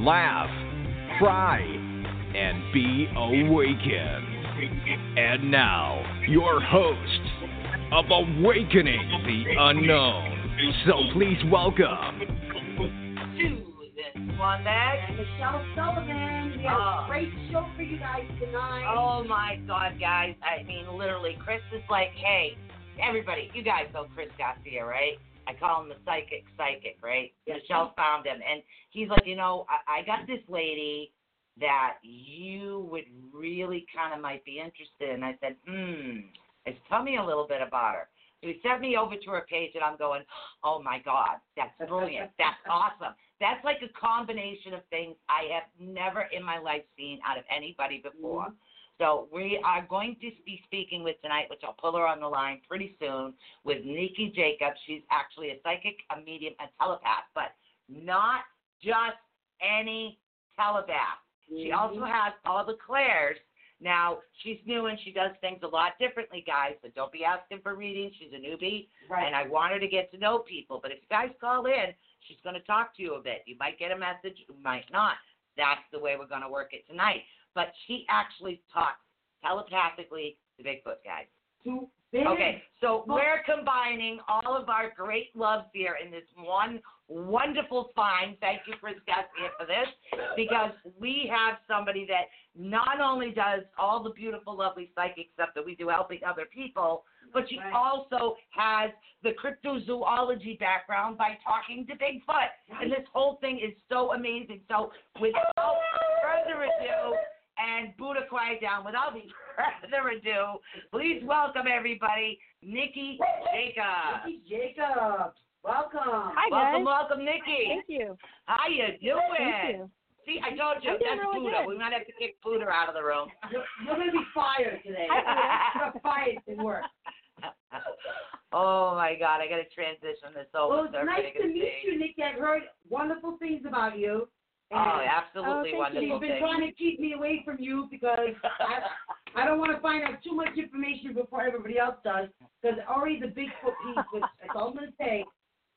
laugh, cry, and be awakened. And now, your host of Awakening the Unknown. So please welcome Susan Swanbeck. And Michelle Sullivan. We have Oh. a great show for you guys tonight. Oh my God, guys! I mean, literally, Chris is like, "Hey, everybody, you guys know Chris Garcia, right? I call him the psychic, psychic, right? Yes. Michelle found him, and he's like, you know, I, I got this lady that you would really kind of might be interested in. I said, hmm. I said, tell me a little bit about her. So he sent me over to her page, and I'm going, oh my God, that's brilliant. That's awesome. That's like a combination of things I have never in my life seen out of anybody before. So we are going to be speaking with tonight, which I'll pull her on the line pretty soon, with Nikki Jacobs. She's actually a psychic, a medium, a telepath, but not just any telepath. She mm-hmm. also has all the clairs. Now, she's new and she does things a lot differently, guys, so don't be asking for readings. She's a newbie, right. and I want her to get to know people. But if you guys call in, she's going to talk to you a bit. You might get a message, you might not. That's the way we're going to work it tonight. But she actually talks telepathically to Bigfoot, guys. Two big. Okay, so oh. we're combining all of our great loves here in this one wonderful find. Thank you, Chris Garcia, for this, because we have somebody that not only does all the beautiful, lovely psychic stuff that we do helping other people, but she Right. also has the cryptozoology background by talking to Bigfoot. And this whole thing is so amazing. So without further ado, and Buddha quiet down, without further ado, please welcome everybody, Nikki Jacobs. Nikki Jacobs. Welcome. Hi, welcome, guys. welcome, Nikki. Thank you. How you doing? Thank you. See, I told you I'm that's really Buddha. good. We might have to kick Buddha out of the room. You're, you're going to be fired today. Hi, You're fired at work. oh my God, I got to transition this over. Well, over it's so nice to meet see. you, Nikki. I've heard wonderful things about you. Oh, oh, absolutely Oh, thank you. wonderful She's been thing. trying to keep me away from you because I, I don't want to find out too much information before everybody else does. Because already the Bigfoot piece, which that's all I'm going to say,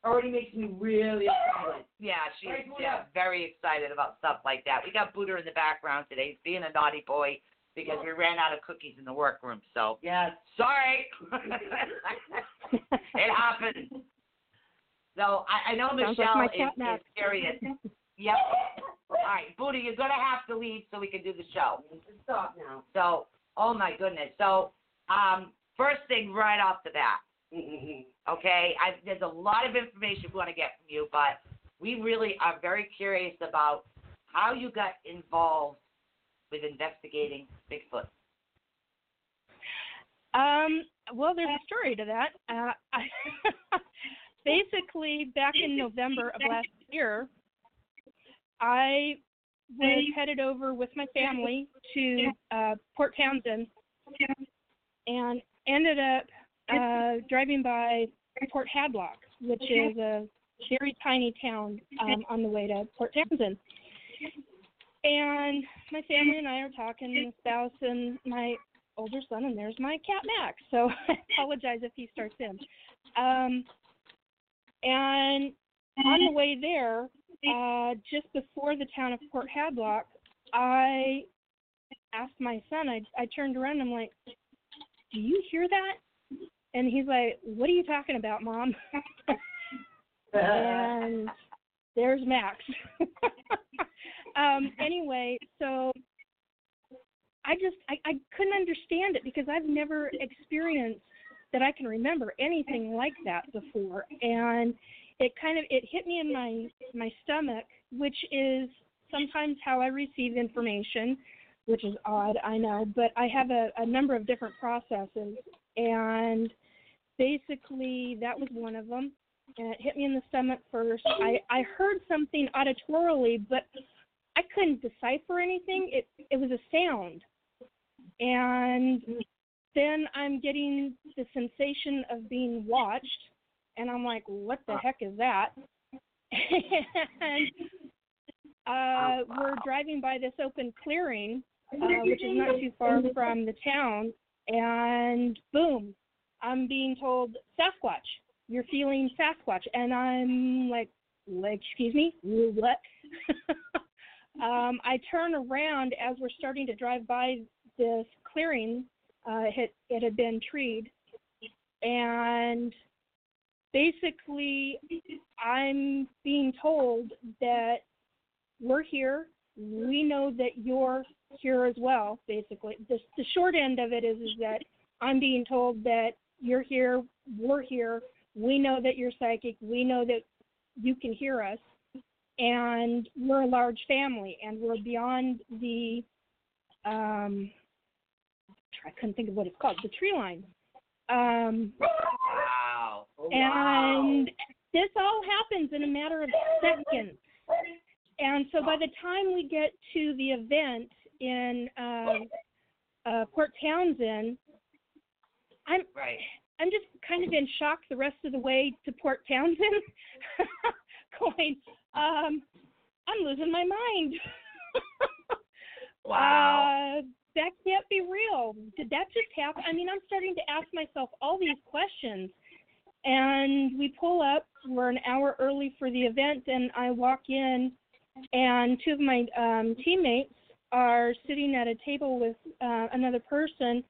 already makes me really excited. Yeah, she's Right, yeah, very excited about stuff like that. We got Buddha in the background today. He's being a naughty boy because we ran out of cookies in the workroom. So Yes. sorry. it happened. So I, I know Sounds like Michelle my is, is curious. Yep. All right, Buddha, you're gonna have to leave so we can do the show. Stop now. So, oh my goodness. So, um, first thing right off the bat, okay? I, there's a lot of information we want to get from you, but we really are very curious about how you got involved with investigating Bigfoot. Um, well, there's a story to that. Uh, I, basically, back in November of last year, I was headed over with my family to uh, Port Townsend. And ended up uh, driving by Port Hadlock, which is a very tiny town um, on the way to Port Townsend. And my family and I are talking, the spouse and my older son, and there's my cat Max. So I apologize if he starts in. Um, and on the way there, uh, just before the town of Port Hadlock, I asked my son. I I turned around. and I'm like, "Do you hear that?" And he's like, "What are you talking about, mom?" and there's Max. um, anyway, so I just I, I couldn't understand it because I've never experienced that I can remember anything like that before, and it kind of it hit me in my my stomach, which is sometimes how I receive information, which is odd, I know, but I have a, a number of different processes, and basically that was one of them. And it hit me in the stomach first. I I heard something auditorily, but I couldn't decipher anything. It it was a sound, and then I'm getting the sensation of being watched, and I'm like, what the heck is that? and uh, we're driving by this open clearing, uh, which is not too far from the town, and boom, I'm being told Sasquatch. You're feeling Sasquatch, and I'm like, like, excuse me, what? um, I turn around as we're starting to drive by this clearing. Uh, it, had, it had been treed, and basically, I'm being told that we're here. We know that you're here as well. Basically, the the short end of it is is that I'm being told that you're here, we're here. We know that you're psychic. We know that you can hear us, and we're a large family, and we're beyond the um, I couldn't think of what it's called, the tree line. Um, Wow. and this all happens in a matter of seconds. And so by the time we get to the event in um, uh, Port Townsend, I'm Right. I'm just kind of in shock the rest of the way to Port Townsend, going, um, I'm losing my mind. Wow. Uh, that can't be real. Did that just happen? I mean, I'm starting to ask myself all these questions. And we pull up. We're an hour early for the event, and I walk in, and two of my um, teammates are sitting at a table with uh, another person.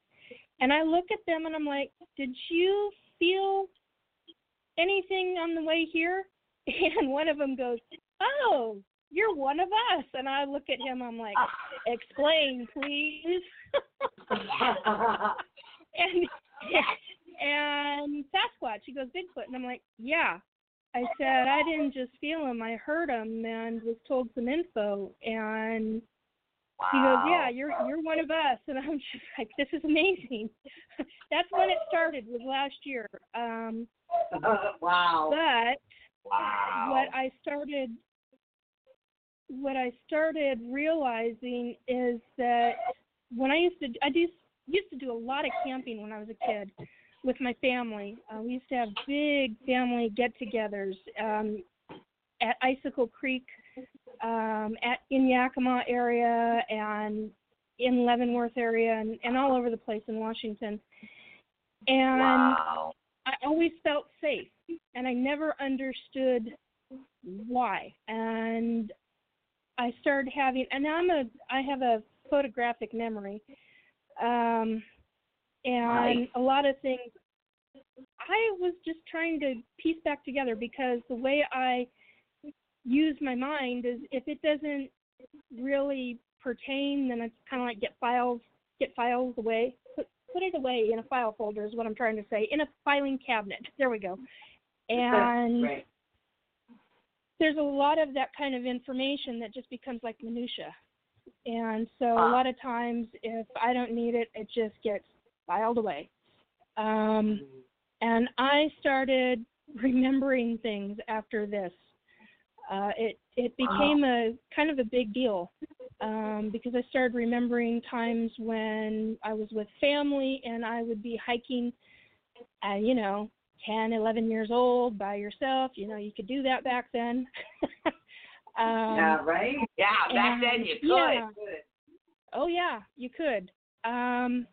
And I look at them, and I'm like, "Did you feel anything on the way here?" And one of them goes, "Oh, you're one of us." And I look at him. I'm like, "Explain, please." and and Sasquatch. He goes Bigfoot, and I'm like, yeah. I said I didn't just feel him. I heard him and was told some info. And he goes, yeah, you're you're one of us. And I'm just like, this is amazing. That's when it started. Was last year. Um, wow. but Wow. what I started what I started realizing is that when I used to I do, used to do a lot of camping when I was a kid with my family. Uh, we used to have big family get-togethers um, at Icicle Creek, um, at in Yakima area, and in Leavenworth area, and, and all over the place in Washington. And wow. I always felt safe, and I never understood why. And I started having, and I'm a, I have a photographic memory, um, and a lot of things. I was just trying to piece back together because the way I use my mind is if it doesn't really pertain, then it's kind of like get files, get files away, put put it away in a file folder is what I'm trying to say, in a filing cabinet. There we go. And right. there's a lot of that kind of information that just becomes like minutia. And so a Ah. lot of times if I don't need it, it just gets filed away. Um and I started remembering things after this. Uh, it it became a kind of a big deal um, because I started remembering times when I was with family and I would be hiking, uh, you know, 10, 11 years old by yourself. You know, you could do that back then. um, yeah, right? Yeah, back then you could. yeah. Oh yeah, you could. Um,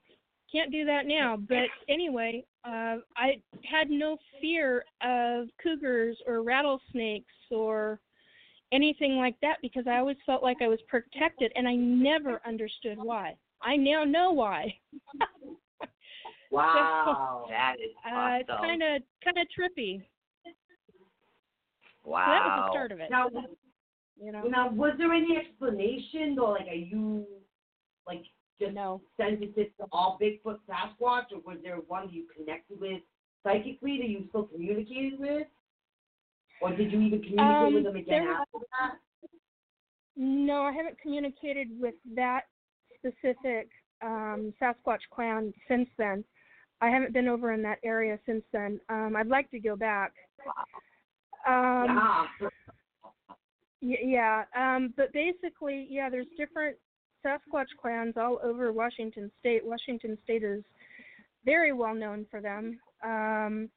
can't do that now. But anyway, uh, I had no fear of cougars or rattlesnakes or anything like that because I always felt like I was protected, and I never understood why. I now know why. Wow. That is Uh, it's awesome. kind of kind of trippy. wow. So that was the start of it. Now, You know. now, was there any explanation, or like, are you like just No. sensitive to all Bigfoot, Sasquatch, or was there one you connected with psychically that you still communicated with, or did you even communicate Um, with them again after that? No, I haven't communicated with that specific um, Sasquatch clan since then. I haven't been over in that area since then. Um, I'd like to go back. Um, yeah. Yeah, um, but basically, yeah, there's different Sasquatch clans all over Washington State. Washington State is very well known for them. Um,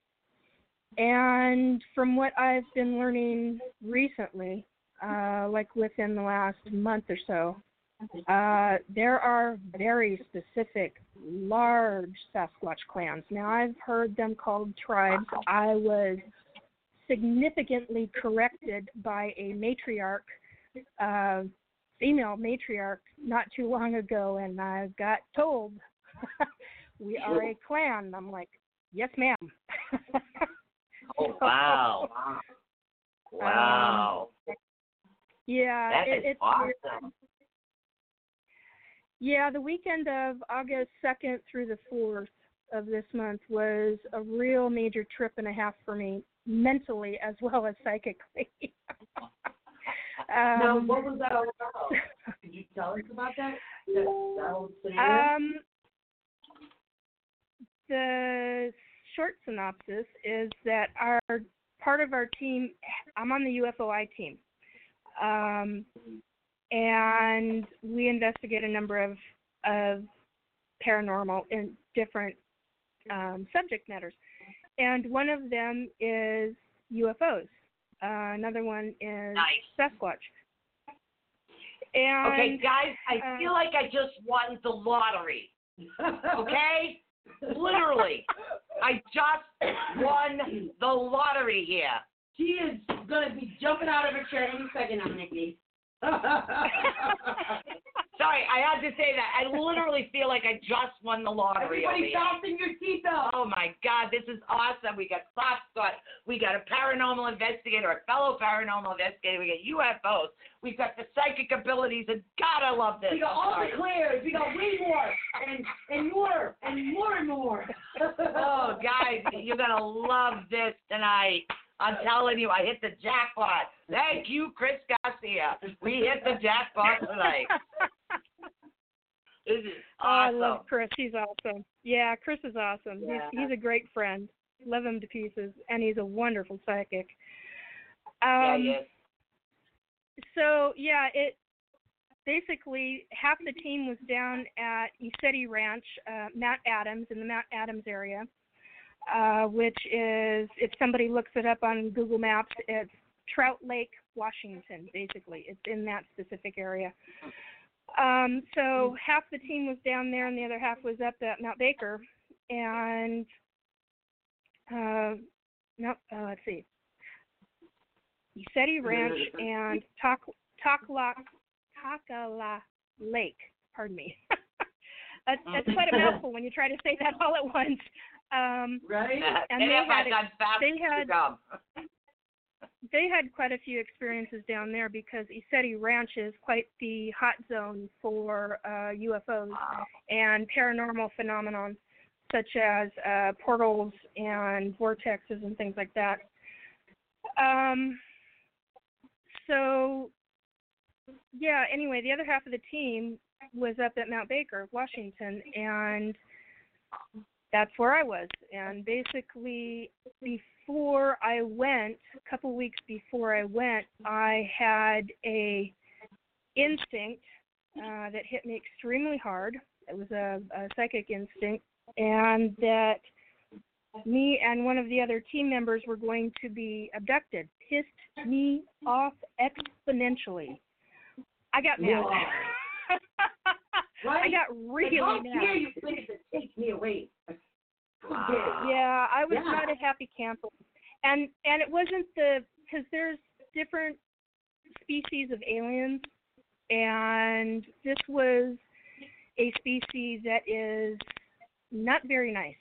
and from what I've been learning recently, uh, like within the last month or so, uh, there are very specific, large Sasquatch clans. Now, I've heard them called tribes. I was significantly corrected by a matriarch, uh, female matriarch, not too long ago, and I got told we are a clan. I'm like, yes, ma'am. Oh wow. Um, wow. yeah, That it, is it's awesome. Yeah, the weekend of August 2nd through the 4th of this month was a real major trip and a half for me, mentally as well as psychically. Now, um, what was that all about? Could you tell us about that? That, that um, the short synopsis is that our part of our team, I'm on the UFOI team, um, and we investigate a number of of paranormal and different um, subject matters, and one of them is UFOs. Uh, another one is Nice. Sasquatch. And Okay, guys, I uh, feel like I just won the lottery. Okay? Literally. I just won the lottery here. She is gonna be jumping out of her chair any second now, Nikki. Sorry, I had to say that. I literally feel like I just won the lottery. Everybody here. fasten your seatbelt. Oh my God, this is awesome. We got Scott, but we got a paranormal investigator, a fellow paranormal investigator, we got UFOs, we've got the psychic abilities, and God, I love this. We got all the clairs. We got way more and and more and more and more. Oh, guys, you're gonna love this tonight. I'm telling you, I hit the jackpot. Thank you, Chris Garcia. We hit the jackpot tonight. Is Oh, I love Chris. He's awesome. Yeah, Chris is awesome. Yeah. He's he's a great friend. Love him to pieces, and he's a wonderful psychic. yeah, Um, yes. So yeah, it basically half the team was down at ECETI Ranch, uh, Mount Adams in the Mount Adams area, uh, which is if somebody looks it up on Google Maps, it's Trout Lake, Washington. Basically, it's in that specific area. Um, so half the team was down there, and the other half was up at Mount Baker, and uh, no, uh, let's see, ECETI Ranch and Talk Takla Takala Lake. Pardon me. that's, that's quite a mouthful when you try to say that all at once. Um, right? and they if I had- done fast they had-. they had quite a few experiences down there because ECETI Ranch is quite the hot zone for uh, UFOs Wow. and paranormal phenomenon such as uh, portals and vortexes and things like that. Um, so, yeah, anyway, the other half of the team was up at Mount Baker, Washington, and that's where I was. And basically, before I went, a couple weeks before I went, I had a instinct uh, that hit me extremely hard. It was a, a psychic instinct, and that me and one of the other team members were going to be abducted. Pissed me off exponentially. I got mad. I got really like, how mad. dare you think to take me away? You? Yeah, I was Yeah. not a happy camper, and and it wasn't the because there's different species of aliens, and this was a species that is not very nice,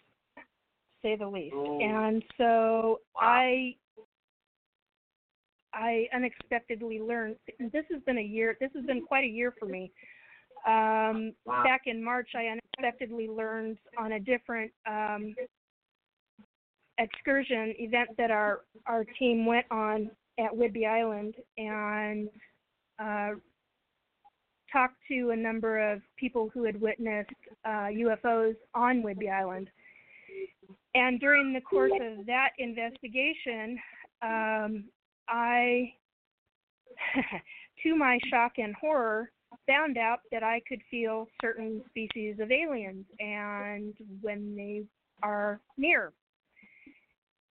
say the least. Ooh. And so Wow. I I unexpectedly learned. This has been a year. This has been quite a year for me. Um, Wow. Back in March, I unexpectedly learned on a different um, excursion event that our our team went on at Whidbey Island and uh, talked to a number of people who had witnessed uh, UFOs on Whidbey Island. And during the course of that investigation, um, I to my shock and horror, found out that I could feel certain species of aliens and when they are near.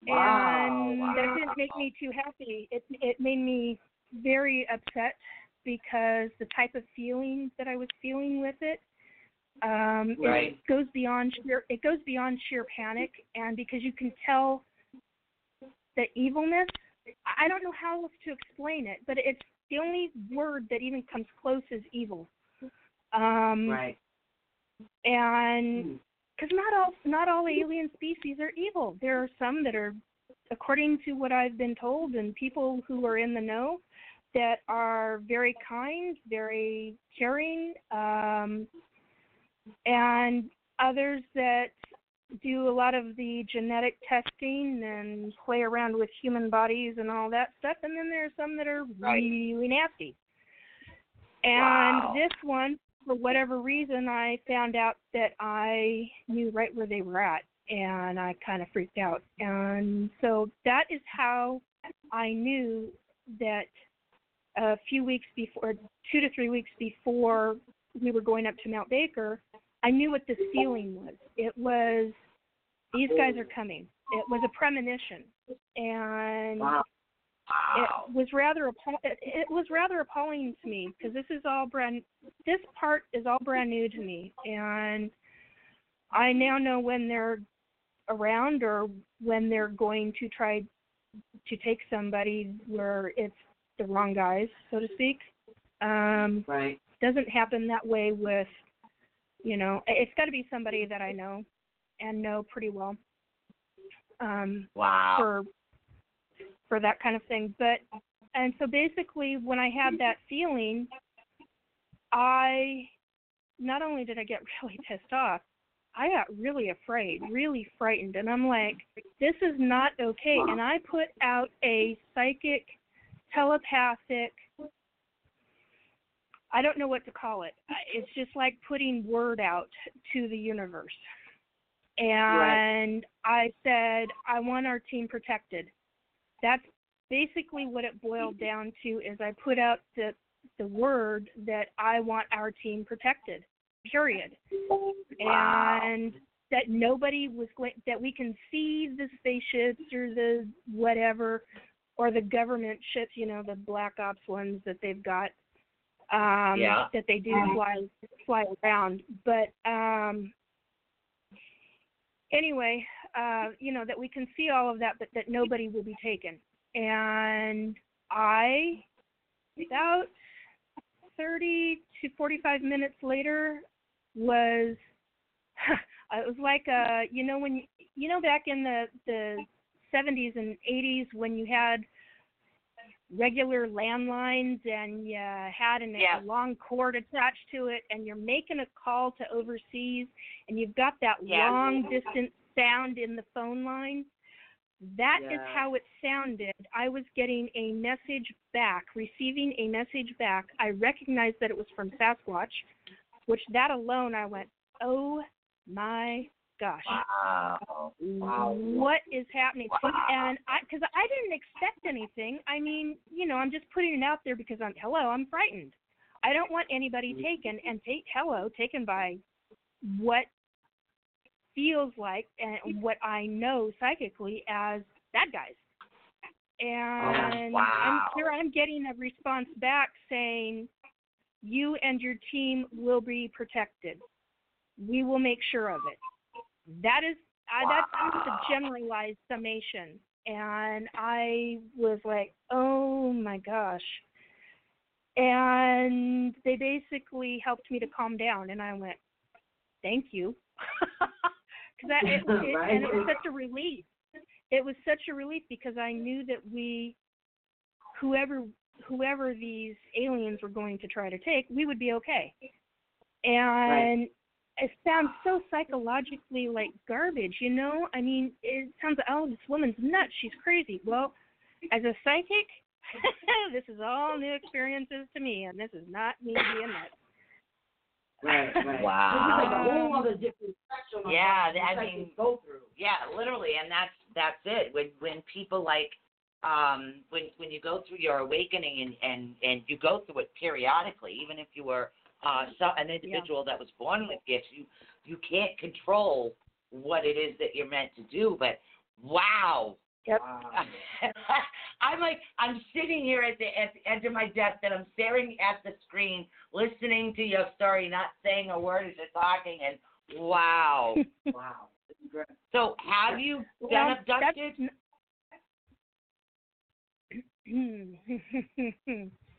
Wow, and wow. that didn't make me too happy. It it made me very upset because the type of feeling that I was feeling with it um Right. it goes beyond sheer it goes beyond sheer panic and because you can tell the evilness I don't know how else to explain it, but it's the only word that even comes close is evil. Um Right. and because not all not all alien species are evil. There are some that are, according to what I've been told, and people who are in the know, that are very kind, very caring, um, and others that do a lot of the genetic testing and play around with human bodies and all that stuff. And then there are some that are Right. really nasty. And Wow. this one, for whatever reason, I found out that I knew right where they were at, and I kind of freaked out. And so that is how I knew that a few weeks before, two to three weeks before we were going up to Mount Baker, I knew what this feeling was. It was these guys are coming. It was a premonition, and Wow. Wow. it was rather it was rather appalling to me because this is all brand this part is all brand new to me and I now know when they're around or when they're going to try to take somebody where it's the wrong guys so to speak um Right. doesn't happen that way with you know it's got to be somebody that I know and know pretty well um Wow. for for that kind of thing. But and so basically when I had that feeling, I not only did I get really pissed off, I got really afraid, really frightened, and I'm like, this is not okay. And I put out a psychic, telepathic. I don't know what to call it. It's just like putting word out to the universe. And I said, I want our team protected. That's basically what it boiled down to is I put out the the word that I want our team protected. Period. Wow. And that nobody was going that we can see the spaceships or the whatever or the government ships, you know, the black ops ones that they've got um Yeah. that they do fly fly around. But um anyway, uh, you know, that we can see all of that but that nobody will be taken. And I about thirty to forty five minutes later was it was like uh you know when you, you know back in the the 70s and 80s when you had regular landlines and you had an, Yeah. a long cord attached to it and you're making a call to overseas and you've got that Yeah. long distance sound in the phone line that is Yeah. how it sounded. I was getting a message back, receiving a message back. I recognized that it was from Sasquatch, which that alone I went, "Oh my gosh. Wow. Wow. What is happening?" Wow. And I cuz I didn't expect anything. I mean, you know, I'm just putting it out there because I'm hello, I'm frightened. I don't want anybody mm-hmm. taken and take hello taken by what feels like and what I know psychically as bad guys. Oh, and wow. I'm here I'm getting a response back saying you and your team will be protected. We will make sure of it. That is I, that's Wow. a generalized summation. And I was like, oh my gosh. And they basically helped me to calm down, and I went, thank you. Because it, it, Right. and it was such a relief. It was such a relief because I knew that we, whoever whoever these aliens were going to try to take, we would be okay. And it sounds so psychologically like garbage, you know? I mean, it sounds like, oh, this woman's nuts. She's crazy. Well, as a psychic, this is all new experiences to me, and this is not me being nuts. Right, right. Wow. It's like a whole different Yeah, what I mean- go through. Yeah, literally, and that's that's it. When when people like um, when when you go through your awakening and and and you go through it periodically, even if you were uh, so, an individual that was born with gifts, you you can't control what it is that you're meant to do. But wow, Yep. I'm like I'm sitting here at the at the edge of my desk and I'm staring at the screen, listening to your story, not saying a word as you're talking, and wow. wow. This is great. So have you been Well, abducted?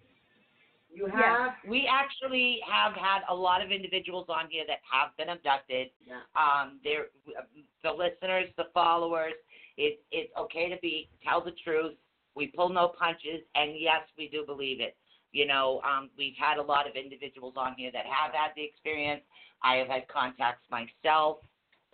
You Yeah. We actually have had a lot of individuals on here that have been abducted. Yeah. Um, they're the listeners, the followers. It's it's okay to be tell the truth. We pull no punches, and yes, we do believe it. You know, um, we've had a lot of individuals on here that have had the experience. I have had contacts myself,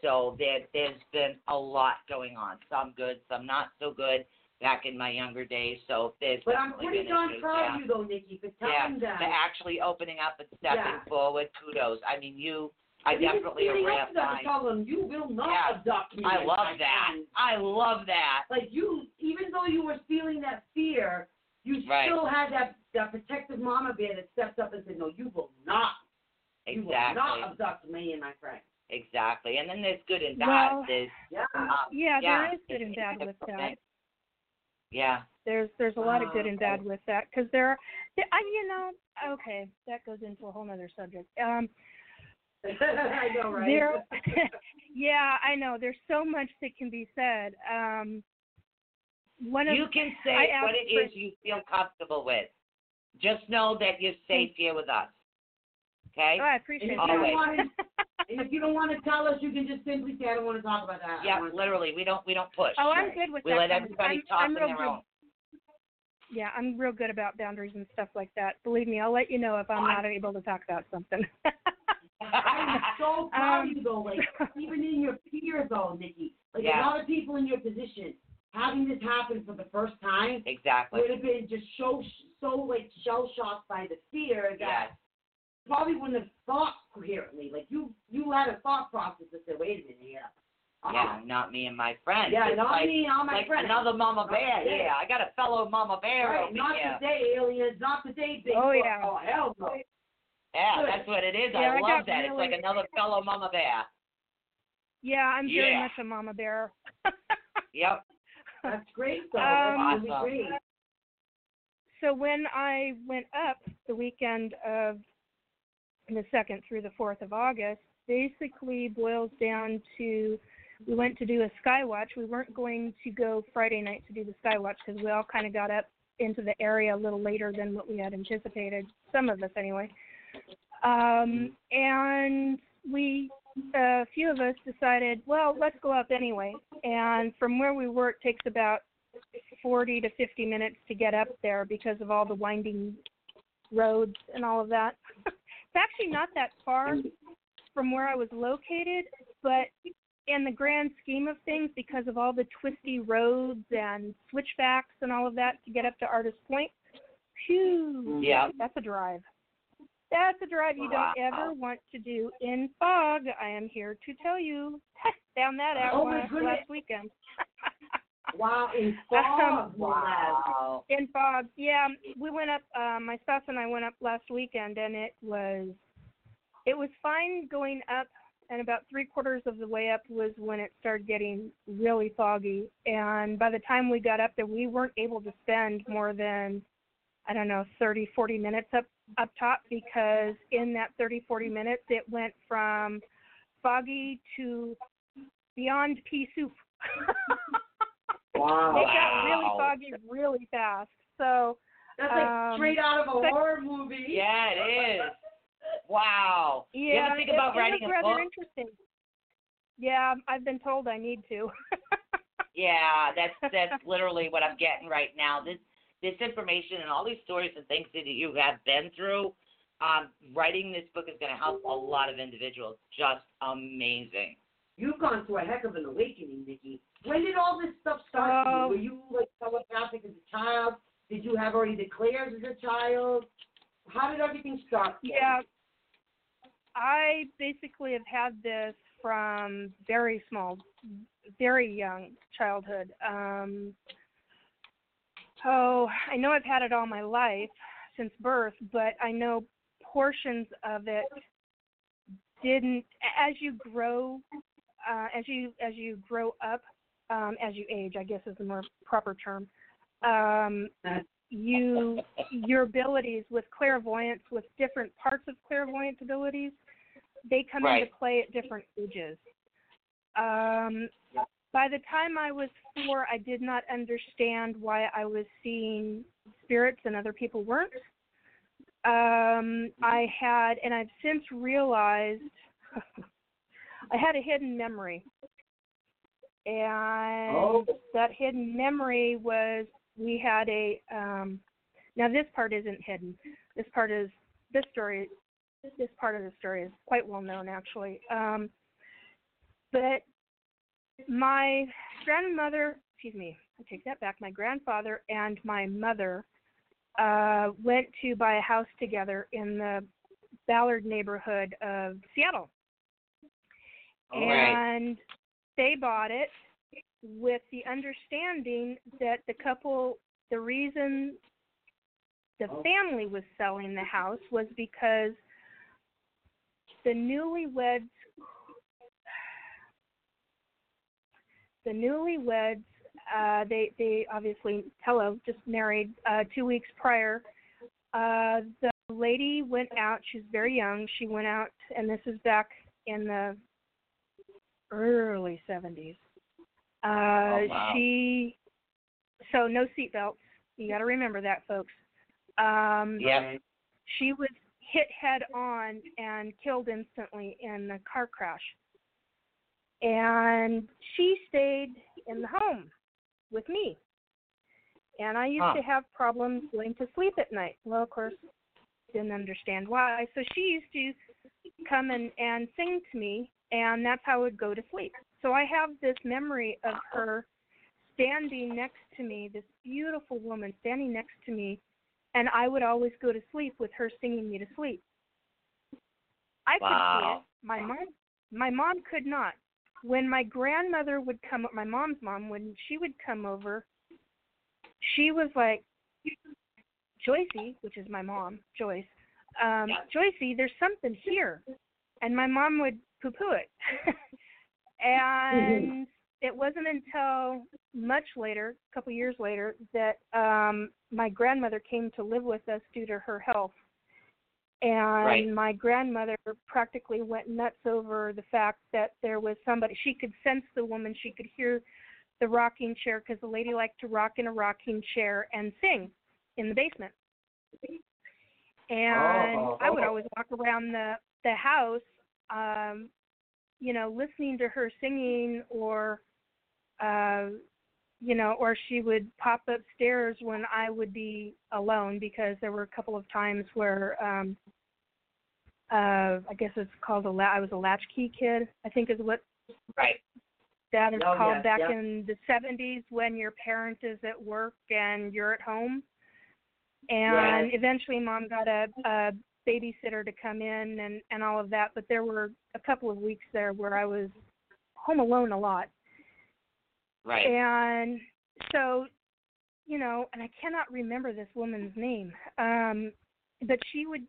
so there there's been a lot going on. Some good, some not so good. Back in my younger days, so there's But I'm definitely pretty darn proud of you though, Nikki, for Yeah, telling that. to actually opening up and stepping Yeah. forward. Kudos. I mean, you. I And even definitely a standing up to them and tell them you will not Yeah. abduct me. I love that. friends." I love that. Like you, even though you were feeling that fear, you Right. still had that that protective mama bear that stepped up and said, "No, you will not. You will not abduct me and my friends." Exactly. And then there's good and bad. Well- there's Yeah. um, yeah, yeah, there is good and bad with that. Yeah. There's there's a lot of good Ah, and bad with that because there, there, I you know, okay, that goes into a whole other subject. Um, I know, right? there, yeah, I know. There's so much that can be said. Um, one of You can say I what it for- is you feel comfortable with. Just know that you're safe here with us. Okay? oh, I appreciate And that. if you Always. Don't want to, and if you don't want to tell us, you can just simply say, "I don't want to talk about that." Yeah, literally. We don't we don't push. oh, I'm good with we that. We let everybody I'm, talk I'm on their good. own. Yeah, I'm real good about boundaries and stuff like that. Believe me, I'll let you know if I'm not able to talk about something. I'm so proud Um, of you though, like even in your peers though, Nikki. Like Yeah. a lot of people in your position, having this happen for the first time exactly. would have been just so so like shell shocked by the fear that Yes. Probably wouldn't have thought coherently. Like you you had a thought process that said, wait a minute yeah." Uh-uh. Yeah, not me and my friends. Yeah, It's not like, me, all my like friends. another mama bear. today. Yeah, I got a fellow mama bear Right, over not here. today, aliens, not today, Bigfoot. Oh, yeah. Oh hell no. Yeah, Good. that's what it is. Yeah, I I love got that. It's like another fellow mama bear. yeah, I'm very Yeah. much a mama bear. Yep. That's great though. Um, That's really Awesome. great. so when I went up the weekend of the second through the fourth of August, basically boils down to we went to do a sky watch. We weren't going to go Friday night to do the sky watch because we all kind of got up into the area a little later than what we had anticipated. Some of us, anyway. Um, and we, a few of us, decided, well, let's go up anyway. And from where we were, it takes about 40 to 50 minutes to get up there because of all the winding roads and all of that. it's actually not that far from where I was located, but in the grand scheme of things, because of all the twisty roads and switchbacks and all of that to get up to Artist Point, phew, Yeah. that's a drive. That's a drive you don't ever want to do in fog. I am here to tell you. Found that out Oh, last, last weekend. Wow, in fog. Wow. In fog, yeah. We went up. Uh, my spouse and I went up last weekend, and it was it was fine going up. And about three quarters of the way up was when it started getting really foggy. And by the time we got up there, we weren't able to spend more than I don't know 30, 40 minutes up up top because in that 30, 40 minutes, it went from foggy to beyond pea soup. Wow. It got really foggy really fast. So That's like Um, straight out of a sec- horror movie. Yeah, it is. Wow. you yeah, ever think it, about it writing was a rather book? interesting. Yeah, I've been told I need to. Yeah, that's that's literally what I'm getting right now. This this information and all these stories and things that you have been through, um, writing this book is going to help a lot of individuals. Just amazing. You've gone through a heck of an awakening, Nikki. When did all this stuff start? Um, Were you like telepathic as a child? Did you have already declared as a child? How did everything start? yeah, I basically have had this from very small, very young childhood. Um, oh, I know I've had it all my life since birth, but I know portions of it didn't as you grow uh, as you as you grow up um, as you age i guess is the more proper term um, you your abilities with clairvoyance with different parts of clairvoyance abilities they come Right. into play at different ages um, by the time i was four i did not understand why i was seeing spirits and other people weren't um, I had, and I've since realized, I had a hidden memory, and Oh. that hidden memory was we had a. Um, now this part isn't hidden. This part is this story. This part of the story is quite well known, actually. Um, but my grandmother, excuse me, I take that back. My grandfather and my mother uh, went to buy a house together in the Ballard neighborhood of Seattle. Right. And they bought it with the understanding that the couple, the reason the family was selling the house was because the newlyweds the newlyweds uh they they obviously hello just married uh two weeks prior uh the lady went out she was very young she went out and this is back in the early seventies uh Oh, wow. she so no seat belts you got to remember that folks um Yep. she was hit head on and killed instantly in the car crash. And she stayed in the home with me. And I used Huh. to have problems going to sleep at night. Well, of course, didn't understand why. So she used to come and, and sing to me, and that's how I would go to sleep. So I have this memory of her standing next to me, this beautiful woman standing next to me, and I would always go to sleep with her singing me to sleep. I could see Wow. it. My mom, my mom could not. When my grandmother would come, my mom's mom, when she would come over, she was like, Joycey, which is my mom, Joyce. Um, Joycey, there's something here, and my mom would poo-poo it. and it wasn't until much later, a couple years later, that um my grandmother came to live with us due to her health. And Right. my grandmother practically went nuts over the fact that there was somebody she could sense the woman, she could hear the rocking chair because the lady liked to rock in a rocking chair and sing in the basement. And I would Oh. always walk around the the house um you know, listening to her singing or uh you know, or she would pop upstairs when I would be alone because there were a couple of times where um uh I guess it's called a la- I was a latchkey kid, I think is what Right. that is Oh, called yes, back yep. in the 70s when your parent is at work and you're at home. And Right. eventually mom got a, a babysitter to come in and and all of that, but there were a couple of weeks there where I was home alone a lot. Right. And so, you know, and I cannot remember this woman's name. Um but she would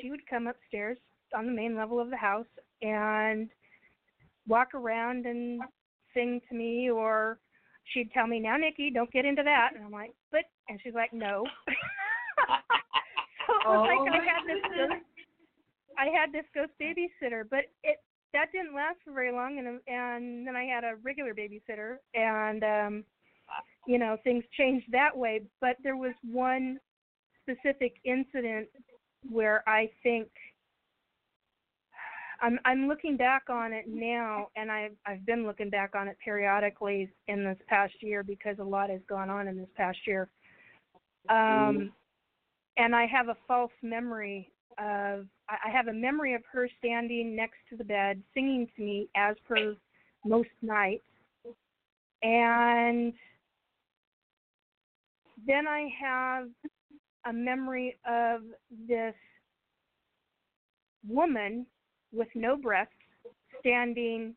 she would come upstairs on the main level of the house and walk around and sing to me or she'd tell me, Now Nikki, don't get into that and I'm like, But and she's like, No was Oh, like I had this ghost I had this ghost babysitter, but it that didn't last for very long and and then I had a regular babysitter and um you know, things changed that way, but there was one specific incident where I think I'm I'm looking back on it now and I've I've been looking back on it periodically in this past year because a lot has gone on in this past year. Um and I have a false memory of I have a memory of her standing next to the bed singing to me as per most nights. And then I have a memory of this woman with no breasts standing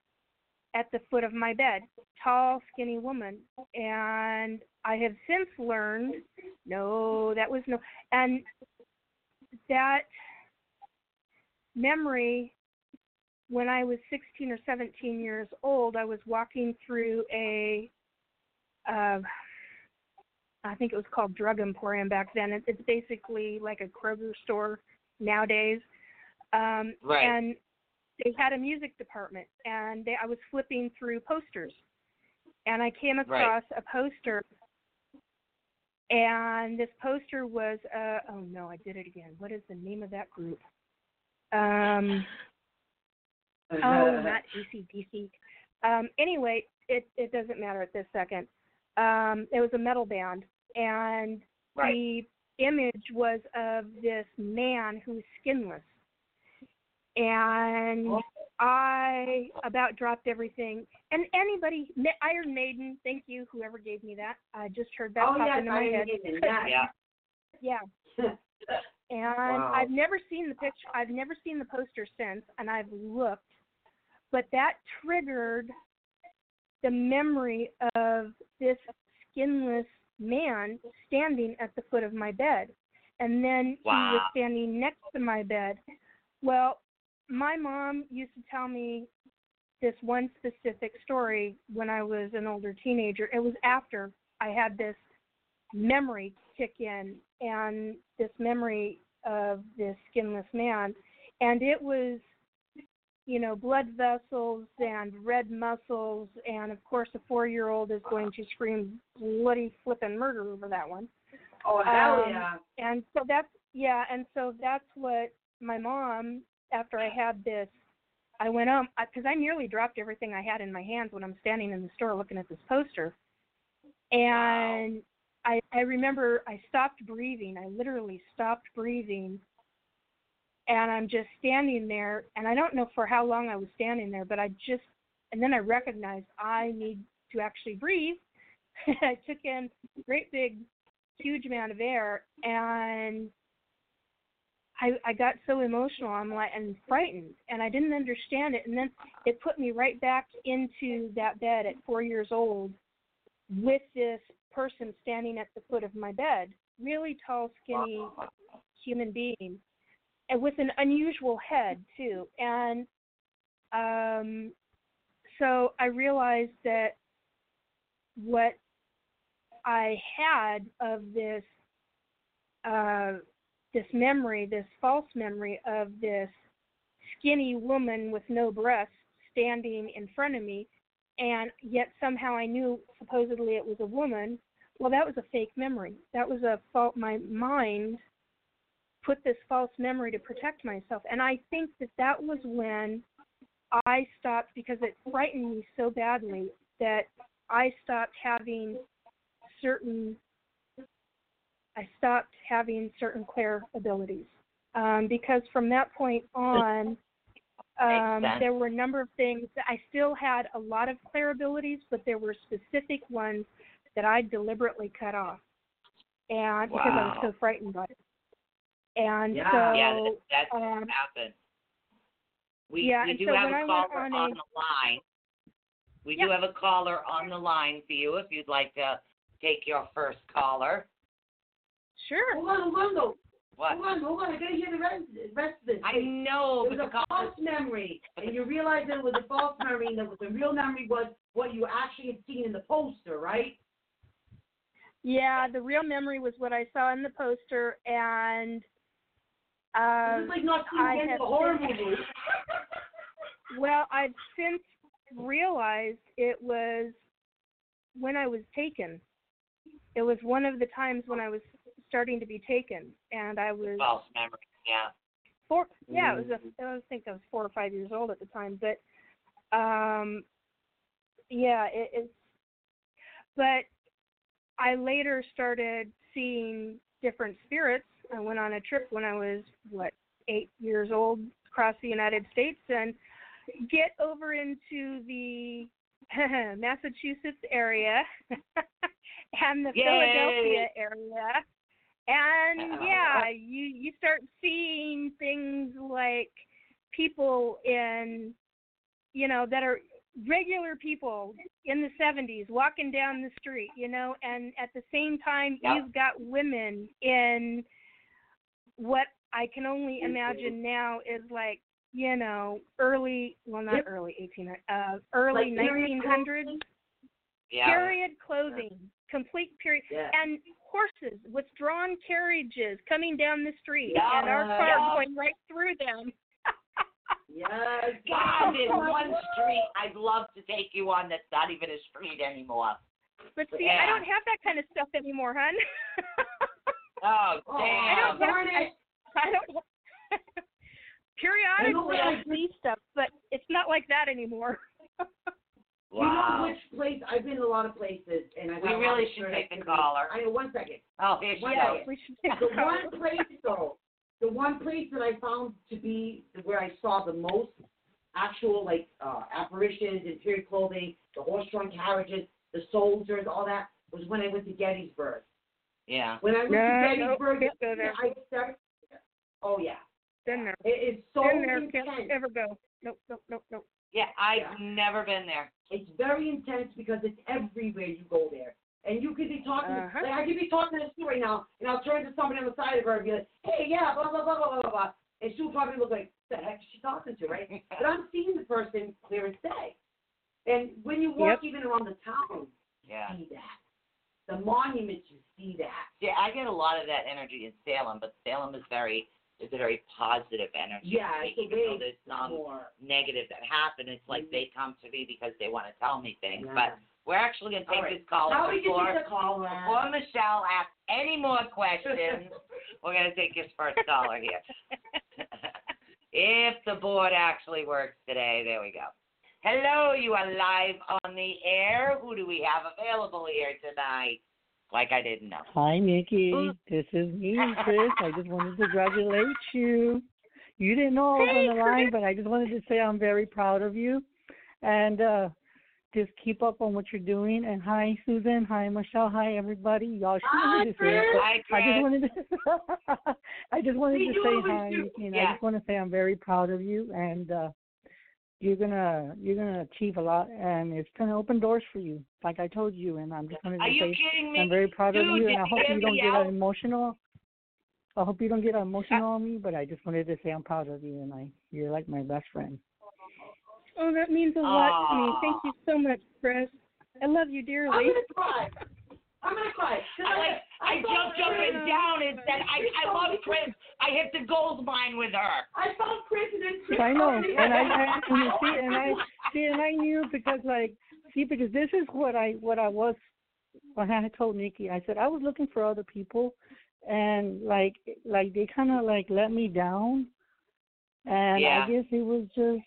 at the foot of my bed. Tall, skinny woman. And I have since learned no, that was no and that memory when I was 16 or 17 years old, I was walking through a, uh, I think it was called Drug Emporium back then. It, it's basically like a Kroger store nowadays. Um, Right. And they had a music department, and they, I was flipping through posters, and I came Right. across a poster. And this poster was, uh, oh no, I did it again. What is the name of that group? Um, oh, not ACDC. Um, anyway, it it doesn't matter at this second. Um, it was a metal band, and Right. the image was of this man who's skinless. And Oh. I about dropped everything. And anybody, Iron Maiden, thank you, whoever gave me that. I just heard that Oh pop yes, into my I head. am yeah. Yeah. Yeah. And Wow. I've never seen the picture. I've never seen the poster since, and I've looked. But that triggered the memory of this skinless man standing at the foot of my bed, and then he was standing next to my bed. Well, my mom used to tell me this one specific story when I was an older teenager. It was after I had this memory kick in and this memory of this skinless man and it was you know blood vessels and red muscles and of course a four year old is going to scream bloody flippin' murder over that one Oh hell Um, yeah. and so that's yeah and so that's what my mom after i had this i went um because I, nearly dropped everything i had in my hands when i'm standing in the store looking at this poster. And i i remember i stopped breathing. I literally stopped breathing. And i'm just standing there and i don't know for how long i was standing there but i just and then i recognized i need to actually breathe. I took in a great big huge amount of air and I I got so emotional I'm like and frightened and I didn't understand it and then it put me right back into that bed at 4 years old with this person standing at the foot of my bed really tall skinny human being and with an unusual head too and um so I realized that what I had of this uh, this memory, this false memory of this skinny woman with no breasts standing in front of me, and yet somehow I knew supposedly it was a woman. Well, that was a fake memory. That was a fault. My mind put this false memory to protect myself, and I think that that was when I stopped because it frightened me so badly that I stopped having certain I stopped having certain clair abilities. Um, because from that point on um, there were a number of things that I still had a lot of clair abilities, but there were specific ones that I deliberately cut off. And because I was so frightened by it. And Yeah. so yeah, that, that's um, happened. We yeah, we do so have a caller on on, a- the line. We Yeah. do have a caller on the line for you if you'd like to take your first caller. Sure. Hold on, hold on, though. What? Hold on, hold on. I gotta hear the rest, of this. I know, it was a caller. false memory, and you realize that it was a false memory, and that the real memory was what you actually had seen in the poster, right? Yeah, the real memory was what I saw in the poster and this is um, like not I seeing into have a horror movie. Well, I've since realized it was when I was taken. It was one of the times when I was starting to be taken, and I was False memory. Yeah. four. Yeah, it was. A, I think I was four or five years old at the time, but um, yeah, it, it's. But I later started seeing different spirits. I went on a trip when I was what eight years old across the United States and get over into the Massachusetts area and the Yay! Philadelphia area. And yeah, you you start seeing things like people in you know that are regular people in the 70s walking down the street, you know, and at the same time Yep. you've got women in what I can only imagine now is like, you know, early, well not Yep. early 18 uh early Like period 1900s clothing? Yeah. period clothing, complete period Yeah. and horses with drawn carriages coming down the street Yeah. and our car Yeah. going right through them. Yes. God, there's one street I'd love to take you on that's not even a street anymore. But see, Yeah. I don't have that kind of stuff anymore, hon. Oh, Oh, I damn. don't have darn it. I don't. Periodically, I see stuff, but it's not like that anymore. You know which place? I've been a lot of places, and I. We really should take the caller. I know. One second. Oh, here she One goes. we should take The one place though, the one place that I found to be where I saw the most actual like uh, apparitions in period clothing, the horse-drawn carriages, the soldiers, all that was when I went to Gettysburg. Yeah. When I went Yeah, to Gettysburg, can't go there. I started. Oh yeah, Been there. it is so Been there. intense. Can't ever go. Nope, nope, nope, nope. Yeah, I've Yeah. never been there. It's very intense because it's everywhere you go there. And you could be talking, Uh-huh. like I could be talking to you right now, and I'll turn to somebody on the side of her and be like, hey, yeah, blah, blah, blah, blah, blah, blah, blah. And she'll probably look like, the heck is she talking to, right? but I'm seeing the person clear as day. And when you walk even around the town, Yeah. you see that. The monuments, you see that. Yeah, I get a lot of that energy in Salem, but Salem is very is a very positive energy. Yeah, a even though there's some more. negative that happen, it's like mm-hmm. they come to me because they want to tell me things. Yeah. But we're actually gonna take All right. this call How before the before Michelle asks any more questions. we're gonna take his first caller here. if the board actually works today, there we go. Hello, you are live on the air. Who do we have available here tonight? Like I didn't know. Hi, Nikki. Ooh. This is me, Chris. I just wanted to congratulate you. You didn't know I was Hey, on the line, but I just wanted to say I'm very proud of you. And uh just keep up on what you're doing. And hi, Susan. Hi, Michelle. Hi, everybody. Y'all should Hi, just say Chris. Hi, I just wanted to I just wanted We to say hi, do. Nikki, and Yeah. I just want to say I'm very proud of you and uh you're gonna you're gonna achieve a lot and it's gonna open doors for you, like I told you and I'm just gonna Are you say kidding me? I'm very proud Dude, of you, and I hope you don't me get out? emotional. I hope you don't get emotional uh on me, but I just wanted to say I'm proud of you, and I you're like my best friend. Oh, that means a lot to me. Thank you so much, Chris. I love you I'm dearly. gonna cry. I'm gonna cry. I like I saw jumped up Chris. and down and said I I love Chris. I hit the gold mine with her. I found Chris and then Chris. I know, and I and you see, and I see, and I knew because like see, because this is what I what I was when I told Nikki. I said I was looking for other people, and like like they kind of like let me down, and Yeah. I guess it was just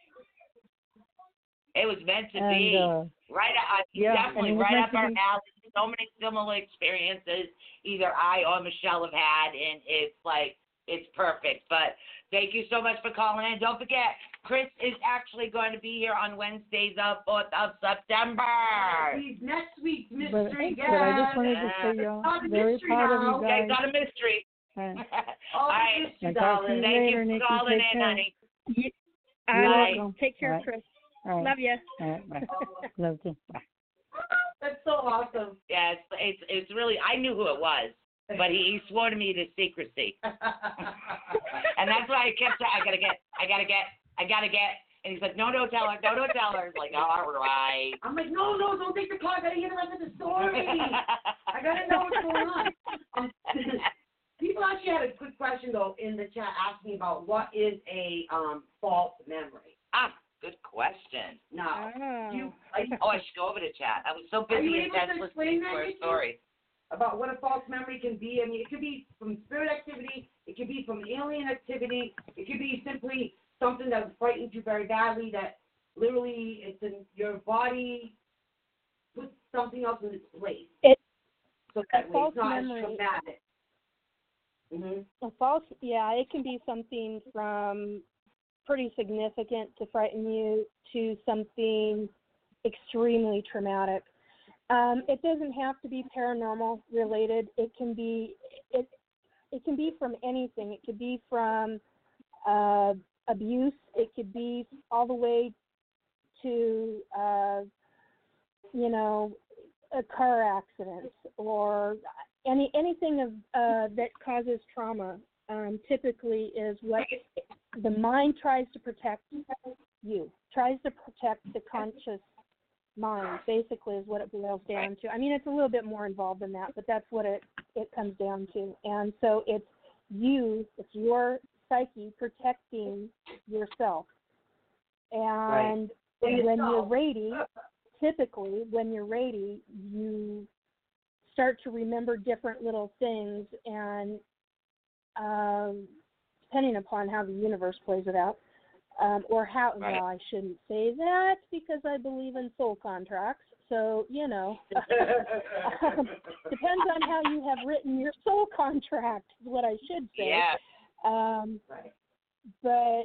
It was meant to and be. uh Right, uh, Yeah, definitely and it was right up our alley. So many similar experiences either I or Michelle have had, and it's like it's perfect. But thank you so much for calling in. Don't forget, Chris is actually going to be here on Wednesdays of fourth of September. He's next week, mystery but I just guest. wanted to say y'all Not very mystery proud of now. you Okay, got a mystery. And, All All the right. mystery, And talk to you darling. Thank later, you for Nikki. calling Take in, care. honey. Ye- You're welcome. take care, All right. Chris. All right. Love you. All right. Bye. Love you. Bye. That's so awesome. Yeah, it's, it's it's really I knew who it was, but he, he swore to me to secrecy. And that's why I kept I gotta get, I gotta get, I gotta get. And he's like, no, don't tell her, no, don't tell her. It's like, all right. I'm like, no, no, don't take the car. I gotta hear the rest of the story. I gotta know what's going on. People actually had a good question though in the chat asking about what is a um false memory. ah, good question. No. Oh. you like Oh, I should go over to chat. I was so Are you busy able and to listening explain to that, her story. about what a false memory can be. I mean, it could be from spirit activity, it could be from alien activity, it could be simply something that frightened you very badly that literally it's in your body puts something else in its place. It- so that a way false it's not memory- as traumatic. hmm A false, yeah, it can be something from pretty significant to frighten you to something extremely traumatic. Um, it doesn't have to be paranormal related. It can be it it can be from anything. It could be from uh, abuse. It could be all the way to, uh, you know, a car accident or any anything of uh, that causes trauma. Um, typically, is what the mind tries to protect you, tries to protect the conscious mind. Basically, is what it boils down to. I mean, it's a little bit more involved than that, but that's what it it comes down to. And so it's you, it's your psyche protecting yourself. And when you're ready, typically when you're ready, you start to remember different little things and um, depending upon how the universe plays it out. Um, or how Right. well I shouldn't say that because I believe in soul contracts. So, you know, um, depends on how you have written your soul contract is what I should say. Yeah. Um, Right. but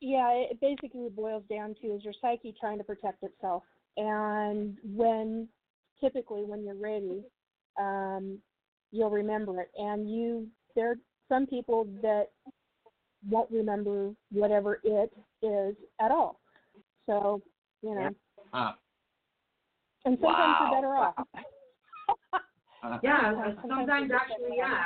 yeah, it basically boils down to is your psyche trying to protect itself, and when typically when you're ready, um, you'll remember it. And you, there are some people that won't remember whatever it is at all. So you know, Huh. and sometimes Wow. you're better off. Yeah, uh, Sometimes sometimes actually, yeah.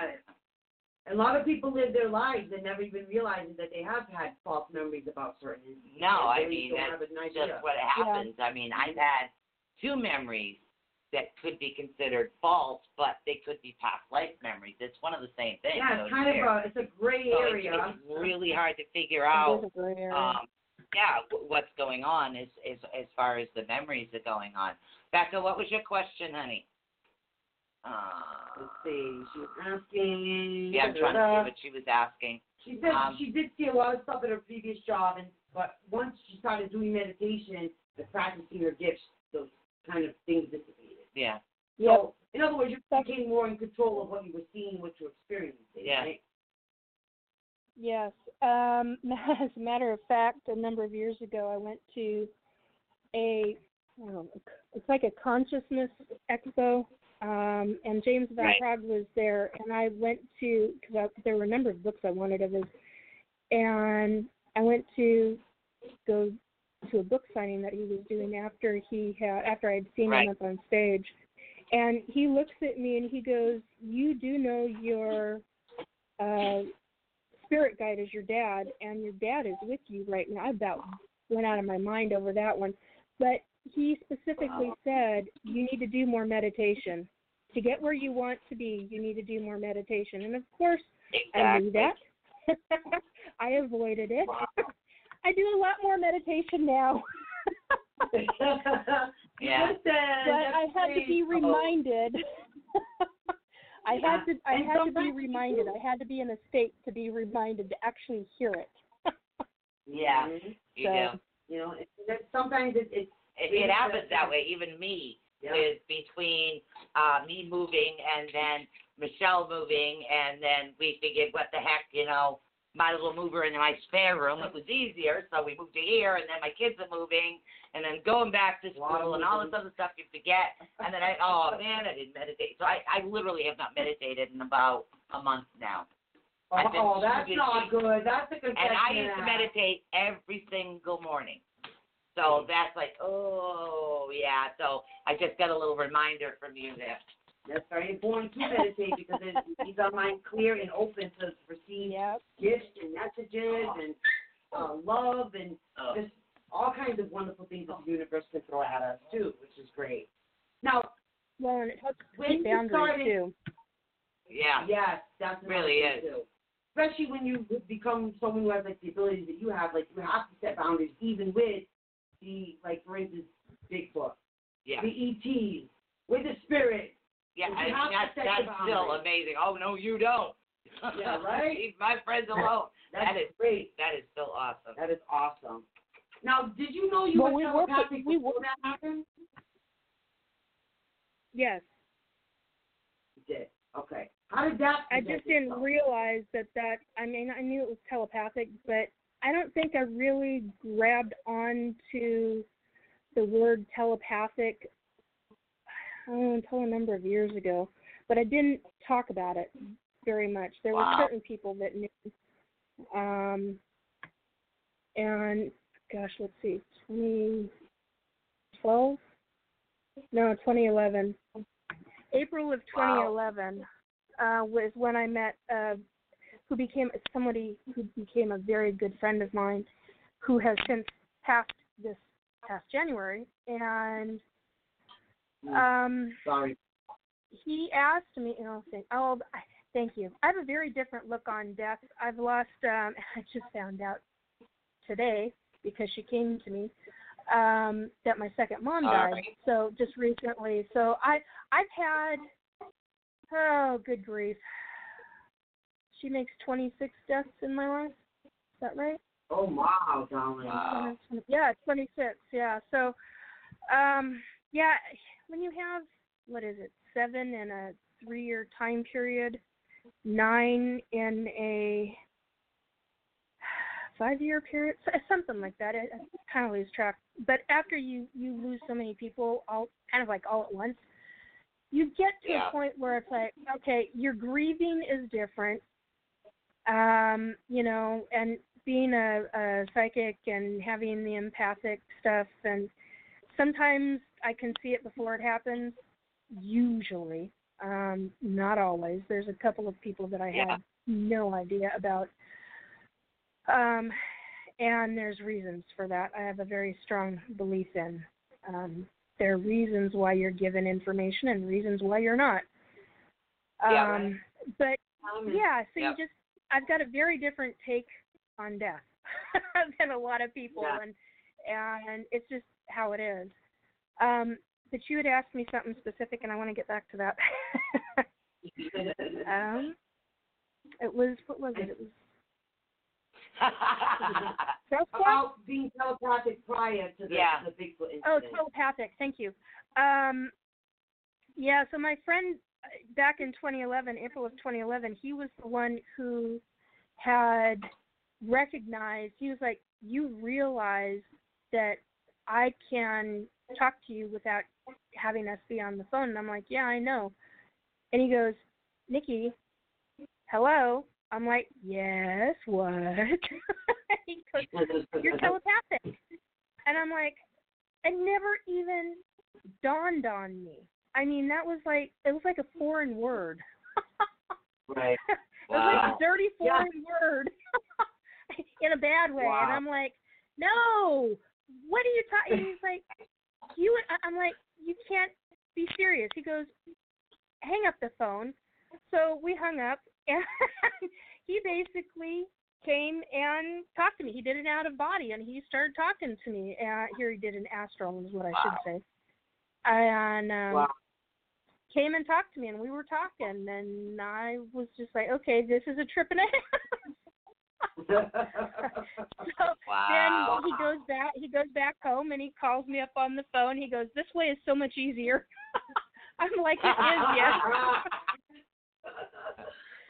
A lot of people live their lives and never even realizing that they have had false memories about certain incidents. No, I mean don't that's just idea. what happens. I mean, I've had two memories that could be considered false, but they could be past life memories. It's one of the same things. Yeah, it's kind of a, it's a gray So it's- area. It's really hard to figure out. is a gray area. Um, yeah, what's going on is, is as far as the memories are going on. Becca, what was your question, honey? Uh, Let's see, she was asking. yeah, I'm trying to see what she was asking. She said Um, she did see a lot of stuff at her previous job, and but once she started doing meditation and practicing her gifts, those kind of things dissipated. Yeah. Yep. So, in other words, you became more in control of what you were seeing, what you were experiencing. Yeah. Right? Yes. Um, as a matter of fact, a number of years ago, I went to a, I don't know, it's like a consciousness expo, um, and James Van Right. Praagh was there, and I went to because there were a number of books I wanted of his, and I went to go to a book signing that he was doing after he had after I'd seen Right. him up on stage, and he looks at me and he goes, "You do know your." Uh, spirit guide is your dad, and your dad is with you right now. I about went out of my mind over that one. But he specifically said you need to do more meditation. To get where you want to be, you need to do more meditation. And of course, I knew that. I avoided it. I do a lot more meditation now. Yeah. Listen, but I had to be reminded. I had to I And had to be reminded. I had to be in a state to be reminded to actually hear it. Yeah, Mhm. you So- do. You know, it, it, sometimes it, it's It, it happens that way. Even me, Yeah. with between uh, me moving and then Michelle moving, and then we figured, what the heck, you know, might as well move her into my spare room. It was easier, so we moved to here, and then my kids are moving, and then going back to school and all this other stuff you forget. And then I, oh man, I didn't meditate. So I, I literally have not meditated in about a month now. I've oh, that's too not busy. good. That's a confession. And I used to meditate every single morning. So mm. that's like, oh yeah. So I just got a little reminder from you there. That's very important to meditate because it keeps our mind clear and open to receive Yep. gifts and messages and uh, love and Oh. just all kinds of wonderful things that the universe can throw at us too, which is great. Now, Well, and it helps when keep you boundaries started, too. Yeah. yes, that's Really thing, is. Too. Especially when you become someone who has like the abilities that you have, like you have to set boundaries even with the like for instance Bigfoot, Yeah. the ETs, with the spirit. Yeah. You I mean, that's that's still amazing. Oh no, you don't. Yeah, right? Leave my friends alone. That's That is great. that is still awesome. That is awesome. Now, did you know you Well, were we telepathic we before that happened? Yes. You did. Okay. How did that? I just didn't itself? realize that that I mean I knew it was telepathic, but I don't think I really grabbed on to the word telepathic oh, until a number of years ago. But I didn't talk about it very much. There Wow. were certain people that knew, um, and gosh, let's see, 2012? No, 2011. April of 2011 uh, was when I met uh, who became somebody who became a very good friend of mine, who has since passed this past January, and um, Sorry. he asked me, you know, say, oh, thank you. I have a very different look on death. I've lost. Um, I just found out today because she came to me um, that my second mom died. right. So just recently. So I I've had oh good grief. She makes 26 deaths in my life. Is that right? Oh wow, darling. Wow. Yeah, 26. Yeah. So, um, yeah, when you have what is it, seven in a three-year time period, nine in a five-year period, something like that. I, I kind of lose track. But after you you lose so many people, all kind of like all at once, you get to Yeah. a point where it's like, okay, your grieving is different. Um, you know, and being a, a psychic and having the empathic stuff and sometimes I can see it before it happens. Usually, um, not always. There's a couple of people that I Yeah. had no idea about. Um, and there's reasons for that. I have a very strong belief in. Um, there are reasons why you're given information and reasons why you're not. Um, Yeah, right. But yeah, so Yep. you just I've got a very different take on death than a lot of people Yeah. and and it's just how it is. Um but you had asked me something specific and I want to get back to that. um it was what was it? It was About being telepathic prior to the, Yeah. the Bigfoot incident. Oh, telepathic. Thank you. Um, yeah, so my friend uh, back in 2011, April of 2011, he was the one who had recognized. He was like, "You realize that I can talk to you without having us be on the phone." And I'm like, "Yeah, I know." And he goes, "Nikki, hello." I'm like, "Yes, what?" he goes, you're telepathic. And I'm like, it never even dawned on me. I mean, that was like it was like a foreign word. right. it was like a dirty Yeah. foreign word in a bad way. Wow. And I'm like, no, what are you talking? And he's like, you. I'm like, you can't be serious. He goes, hang up the phone. So we hung up, and he basically came and talked to me. He did an out of body, and he started talking to me. Uh, here he did an astral, is what I should say. And um, Wow. came and talked to me, and we were talking, and I was just like, okay, this is a trip and a half. so Wow. then he goes back. He goes back home, and he calls me up on the phone. He goes, "This way is so much easier." I'm like, "It is, yes."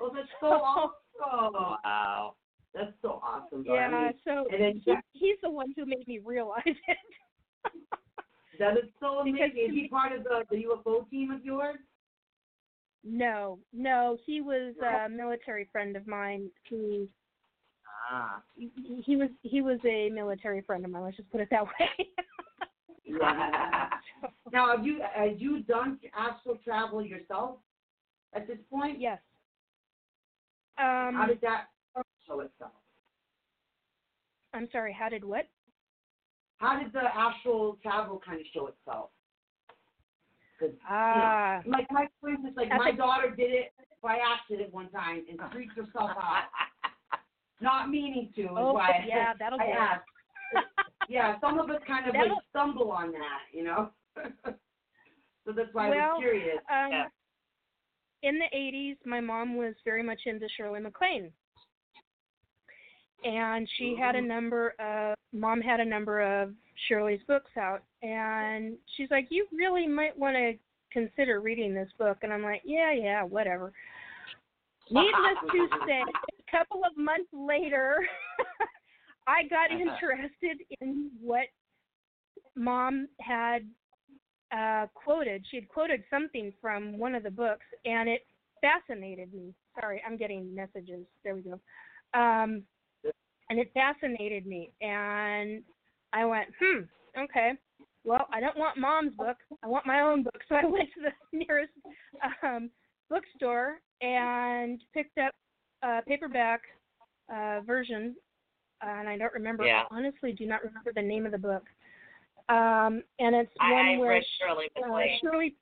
well, that's so awesome. Wow. That's so awesome. yeah. darling. So And then he, he's the one who made me realize it. that is so Because amazing. Is he me- part of the, the UFO team of yours? no, no, he was a military friend of mine who Ah. he, he was he was a military friend of mine. Let's just put it that way. Yeah. now, have you have you done astral travel yourself at this point? yes. Um, How did that show itself? I'm sorry. How did what? How did the astral travel kind of show itself? 'Cause, you know, Ah, like my for instance, like my daughter did it by accident one time and freaked herself out, not meaning to. Is oh why yeah, that'll I asked. Yeah, some of us kind of like stumble on that, you know. so that's why I Well, was curious. Um, Yeah. In the 80s, my mom was very much into Shirley MacLaine. And she had a number of, mom had a number of Shirley's books out. And she's like, You really might want to consider reading this book. And I'm like, Yeah, yeah, whatever. Needless to say, a couple of months later, I got interested in what mom had uh, quoted. She had quoted something from one of the books, and it fascinated me. Sorry, I'm getting messages. There we go. Um, and it fascinated me, and I went, hmm, okay. Well, I don't want mom's book. I want my own book. So I went to the nearest um, bookstore and picked up a paperback uh, version, and I don't remember. Yeah. Honestly, do not remember the name of the book. Um, and it's I, one I where Shirley uh, Shirley.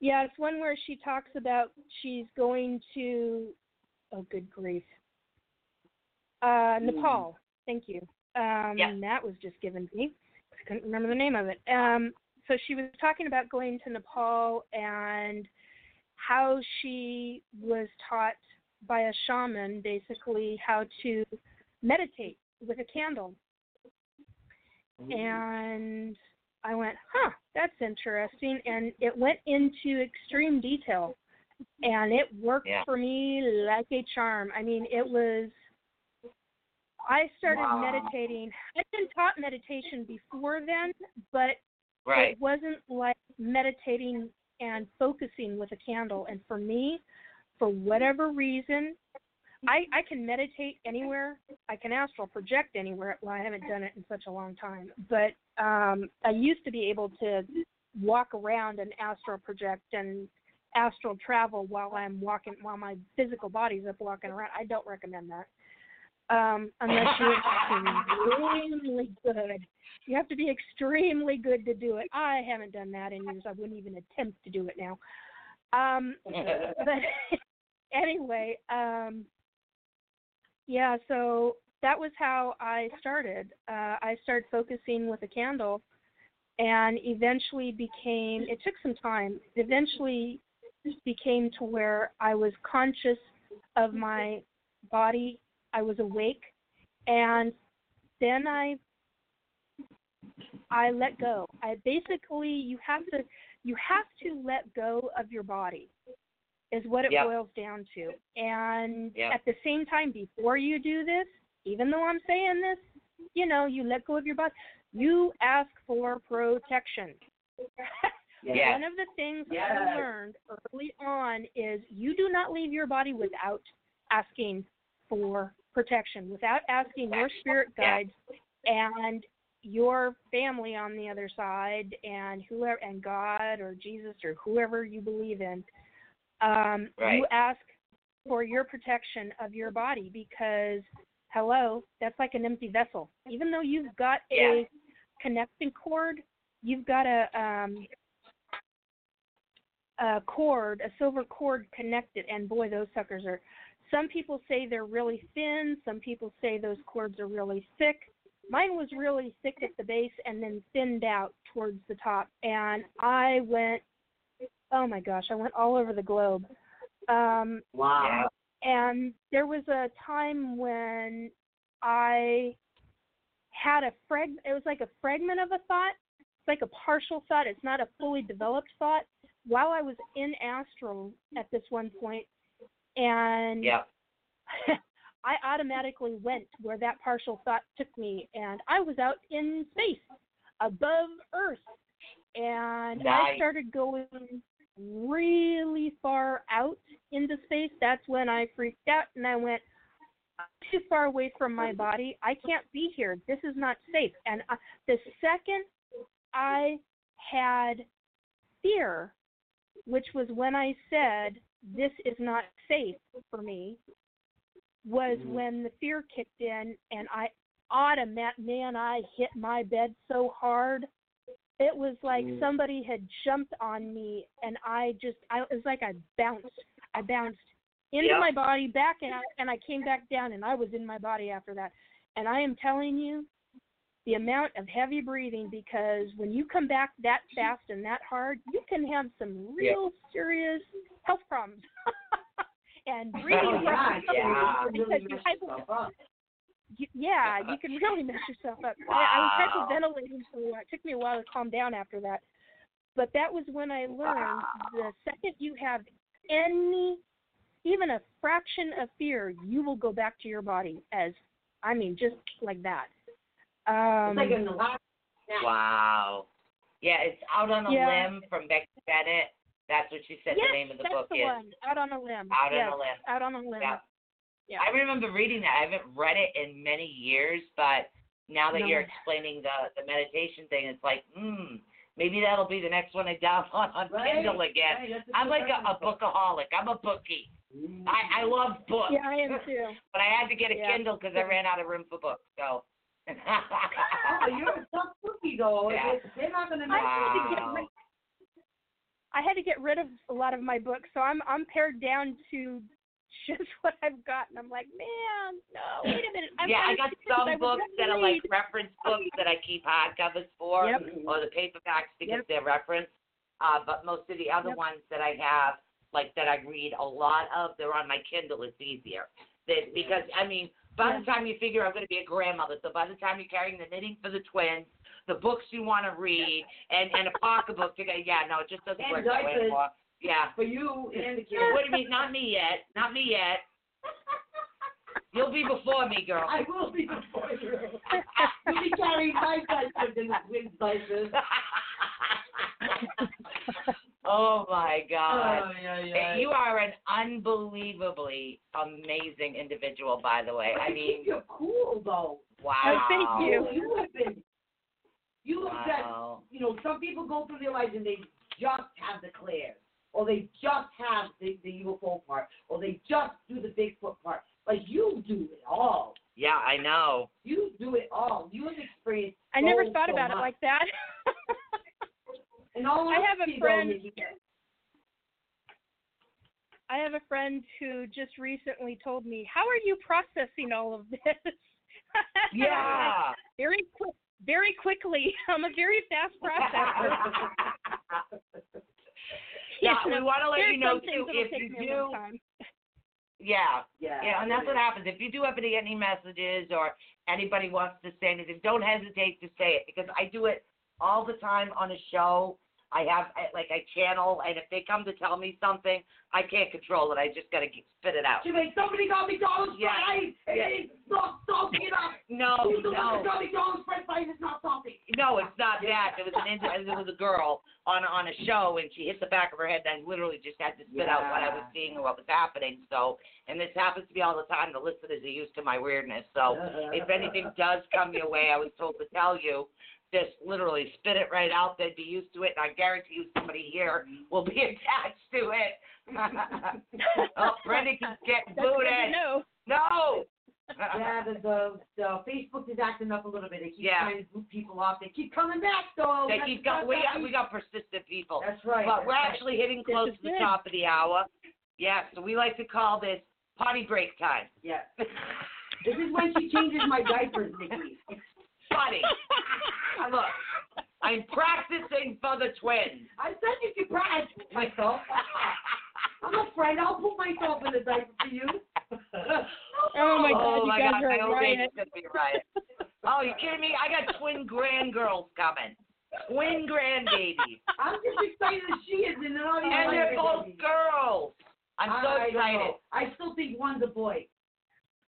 Yeah, it's one where she talks about she's going to. Oh, good grief. Uh, Nepal. Thank you. Um, Yeah. That was just given to me. I couldn't remember the name of it. Um, so she was talking about going to Nepal and how she was taught by a shaman, basically, how to meditate with a candle. Mm-hmm. And I went, huh, that's interesting. And it went into extreme detail. And it worked Yeah. for me like a charm. I mean, it was, I started Wow. meditating. I'd been taught meditation before then, but Right. it wasn't like meditating and focusing with a candle. And for me, for whatever reason, I I can meditate anywhere. I can astral project anywhere. Well, I haven't done it in such a long time, but um I used to be able to walk around and astral project and astral travel while I'm walking while my physical body's up walking around. I don't recommend that. Um unless you're extremely good. You have to be extremely good to do it. I haven't done that in years. I wouldn't even attempt to do it now. Um but anyway, um yeah, so that was how I started. Uh I started focusing with a candle and eventually became it took some time. Eventually became to where I was conscious of my body. I was awake and then I I let go. I basically you have to you have to let go of your body is what it Yep. boils down to. And Yep. at the same time before you do this, even though I'm saying this, you know, you let go of your body, you ask for protection. Yeah. One of the things Yes. I learned early on is you do not leave your body without asking for protection, without asking your spirit guides and your family on the other side and whoever and God or Jesus or whoever you believe in. Um, Right. You ask for your protection of your body because hello, that's like an empty vessel. Even though you've got Yeah. a connecting cord, you've got a um a cord, a silver cord connected, and boy, those suckers are. Some people say they're really thin. Some people say those cords are really thick. Mine was really thick at the base and then thinned out towards the top, and I went. Oh my gosh, I went all over the globe. Um, Wow. and there was a time when I had a frag it was like a fragment of a thought. It's like a partial thought. It's not a fully developed thought. While I was in astral at this one point and Yeah. I automatically went where that partial thought took me and I was out in space above Earth and I started going really far out into space. That's when I freaked out and I went too far away from my body. I can't be here. This is not safe. And I, the second I had fear, which was when I said this is not safe for me, was mm-hmm. when the fear kicked in and I automat man I hit my bed so hard. It was like Mm. somebody had jumped on me and I just I it was like I bounced. I bounced into Yep. my body back and I, and I came back down and I was in my body after that. And I am telling you the amount of heavy breathing because when you come back that fast and that hard, you can have some real serious health problems. and breathing Oh, yeah, problems yeah. because Really you mess hypo- yourself up. You, yeah, you can really mess yourself up. I, I Wow. was hyperventilating for a while. It took me a while to calm down after that. But that was when I learned the second you have any, even a fraction of fear, you will go back to your body as, I mean, just like that. Um, It's like in the last snap. Wow. Yeah, it's out on a Yeah. limb from Becky Bennett. That's what she said yes, the name of the that's book the is. one. Out on a limb. Out on a limb. Out on a limb. Yeah. Yeah. I remember reading that. I haven't read it in many years, but now that No. you're explaining the the meditation thing, it's like, hmm, maybe that'll be the next one I download on Right, Kindle again. right, I'm like a, a bookaholic. I'm a bookie. Mm. I I love books. Yeah, I am too. But I had to get a Yeah. Kindle because I ran out of room for books. So. Oh, you're a tough cookie though. Yeah. They- They're not gonna make had to get Wow. I had to get rid of a lot of my books, so I'm I'm pared down to just what I've got, and I'm like, man, no, wait a minute. I'm yeah, I got some I books that are like reference books that I keep hardcovers for, Yep. or the paperbacks because Yep. they're reference. Uh, but most of the other Yep. ones that I have, like that I read a lot of, they're on my Kindle. It's easier. That because I mean, by the time you figure I'm going to be a grandmother, so by the time you're carrying the knitting for the twins, the books you want to read, and and a pocketbook, to go, yeah, no, it just doesn't And work that way anymore. Yeah. for you and the kids. What do you mean? Not me yet. Not me yet. You'll be before me, girl. I will be before you. You'll be carrying my diapers and the twins' diapers. oh my God. Oh, yeah, yeah. You are an unbelievably amazing individual, by the way. I I mean, think you're cool though. wow. Oh, thank you. You have been. You look at Wow. you know, some people go through their lives and they just have the clairs, or they just have the, the UFO part, or they just do the Bigfoot part. But you do it all. Yeah, I know. You do it all. You have experienced. I never thought so about it like that. And all I have a friend- I have a friend who just recently told me, "How are you processing all of this?" Yeah. very quick, very quickly. I'm a very fast processor. Yeah, we want to let there's you know too if you me a long do. Yeah. yeah. Yeah, and that's what happens. If you do happen to get any messages or anybody wants to say anything, don't hesitate to say it because I do it all the time on a show. I have I- like I channel, and if they come to tell me something, I can't control it. I just gotta get, spit it out. She's like, somebody got McDonald's Yeah. fries, and Yeah. it's not salty enough. No, Who's the one no, that got McDonald's french fries? It's not salty. no, it's not that. It was an Indi- it was a girl on on a show, and she hit the back of her head, and I literally just had to spit out what I was seeing and what was happening. So, and this happens to me all the time. The listeners are used to my weirdness. So, uh-huh. if anything does come your way, I was told to tell you, just literally spit it right out. They'd be used to it, and I guarantee you somebody here will be attached to it. oh, Brenda keeps getting That's good to booted. know. No. yeah, the, the the Facebook is acting up a little bit. They keep Yeah. trying to boot people off. They keep coming back though. They That's- keep got we got we got persistent people. That's right. But we're right. actually hitting close to the good. top of the hour. Yeah, so we like to call this potty break time. yeah. This is when she changes my diapers, Nikki. Potty. Uh, Look, I'm practicing for the twins. I said you could practice myself. I'm a friend. I'll put myself in the diaper for you. Oh my God, oh you my guys God, are my a old age riot. is gonna be a riot. Oh, you kidding me? I got twin grand girls coming. Twin grandbabies. I'm just excited as she is, and they're not even And they're it. both girls. I'm so I excited. know. I still think one's a boy.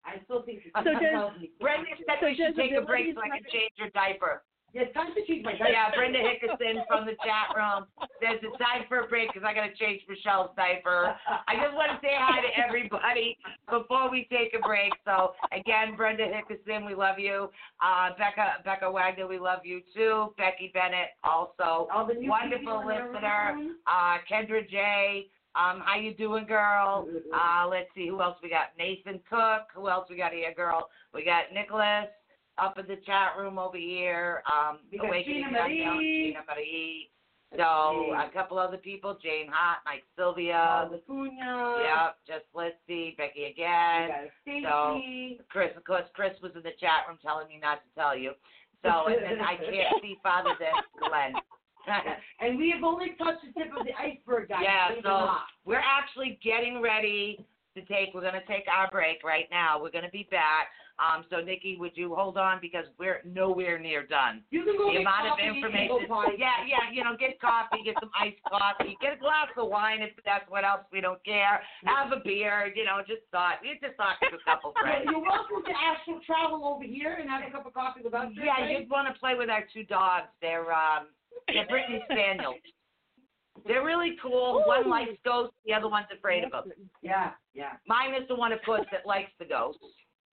I still think. So does- Brenda said So we should take a break so I can change your diaper. Yeah, it's time to change my diaper. Yeah, Brenda Hickerson from the chat room says it's time for a break because I got to change Michelle's diaper. I just want to say hi to everybody before we take a break. So again, Brenda Hickerson, we love you. Uh, Becca Becca Wagner, we love you too. Becky Bennett also. All the new Wonderful people in the listener. Uh, Kendra J. Um, how you doing, girl? Uh, let's see who else we got. Nathan Cook. Who else we got here, girl? We got Nicholas up in the chat room over here. Um, We got Awakening Gina Marie. Gina Marie. So a couple other people, Jane Hot, Mike Sylvia. Lacuna. Yep, just let's see, Becky again. So- Chris, of course, Chris was in the chat room telling me not to tell you. So and then I can't see farther than Glenn. and we have only touched the tip of the iceberg, guys. Yeah, so we're actually getting ready to take. We're going to take our break right now. We're going to be back. Um, so Nikki, would you hold on because we're nowhere near done. you can go The get amount coffee and information. Yeah, yeah, you know, get coffee, get some iced coffee, get a glass of wine if that's what else. We don't care. Have a beer, you know. Just thought, we just talk to a couple friends. You're welcome to astral travel over here and have a cup of coffee with us. Yeah, right? you want to play with our two dogs. They're um, they're Brittany Spaniels. They're really cool. One likes ghosts, the other one's afraid of them. Yeah, yeah. Mine is the one, of course, that likes the ghosts.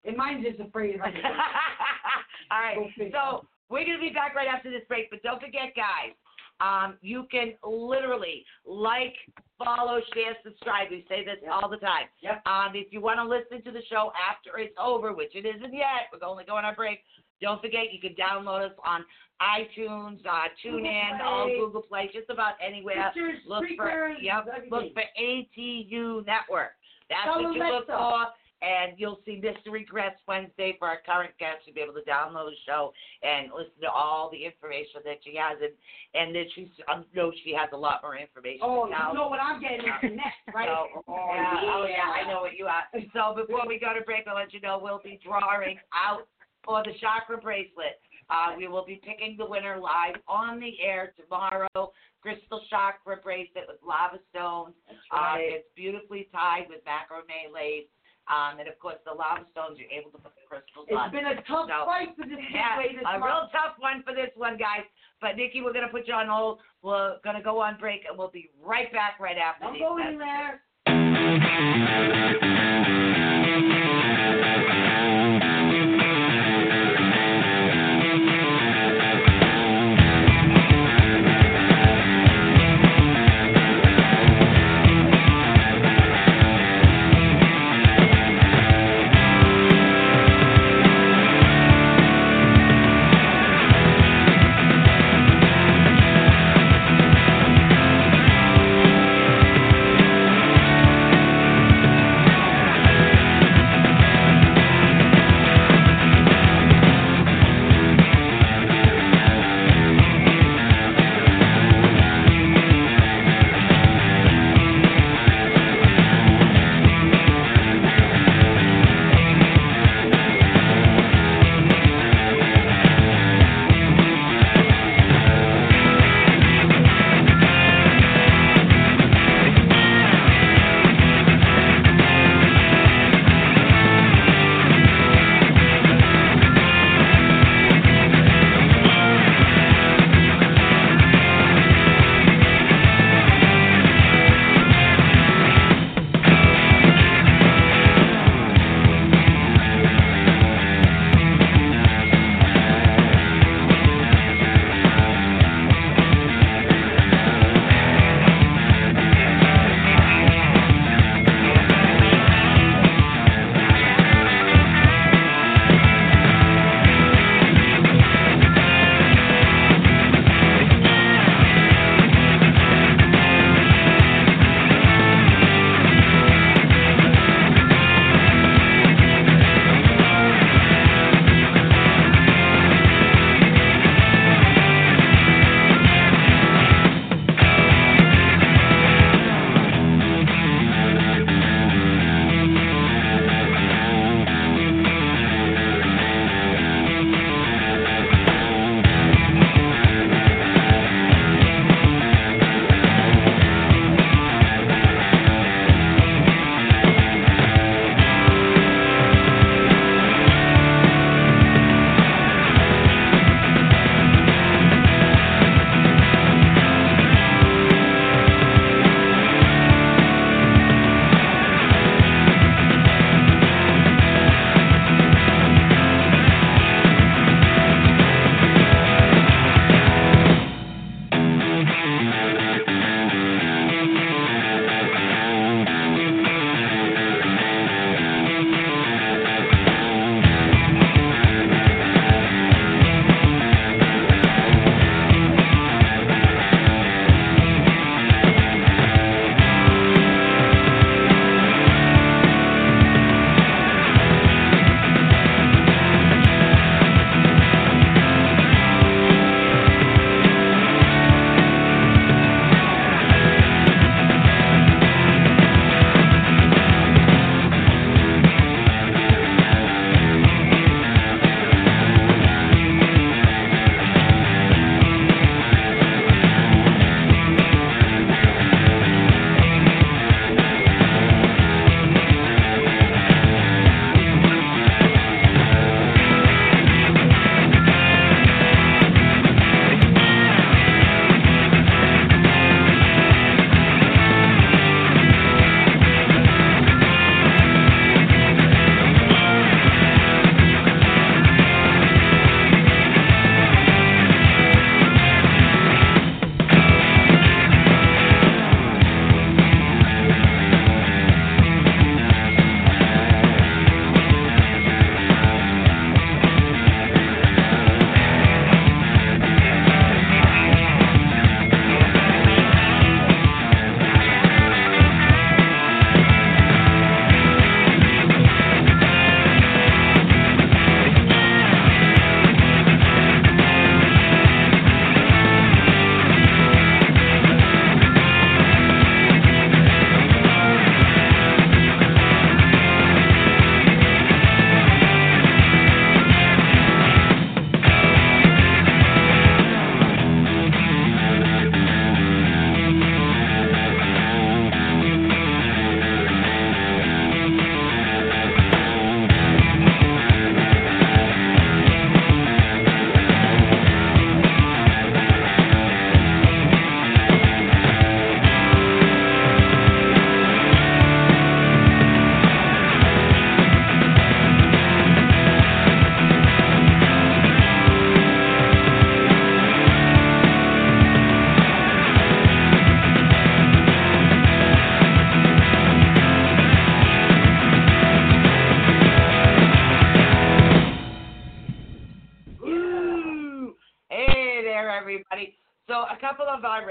And mine's just afraid of everything. All right. So we're gonna be back right after this break, but don't forget, guys. Um, you can literally like, follow, share, subscribe. We say this all the time. Yep. Um, if you want to listen to the show after it's over, which it isn't yet, we're only going on break. Don't forget, you can download us on iTunes, uh, TuneIn, Google all Google Play, just about anywhere. Pictures, Look for yep, everything. look for ATU Network. That's Tell what you look Alexa. for, and you'll see Mystery Guest Wednesday for our current guests. You'll be able to download the show and listen to all the information that she has, and and then she I know she has a lot more information. Oh, you know what I'm getting next, right? So, oh, yeah, oh yeah, I know what you are. So before we go to break, I'll let you know we'll be drawing out for the chakra bracelet. Uh, we will be picking the winner live on the air tomorrow. Crystal chakra bracelet with lava stones. Um, right. it's beautifully tied with macrame lace. Um, and of course, the lava stones you're able to put the crystals on. It's been a tough So, fight for this Yeah, this a month. real tough one for this one, guys. But Nikki, we're gonna put you on hold. We're gonna go on break, and we'll be right back right after Don't these go messages. anywhere. Thank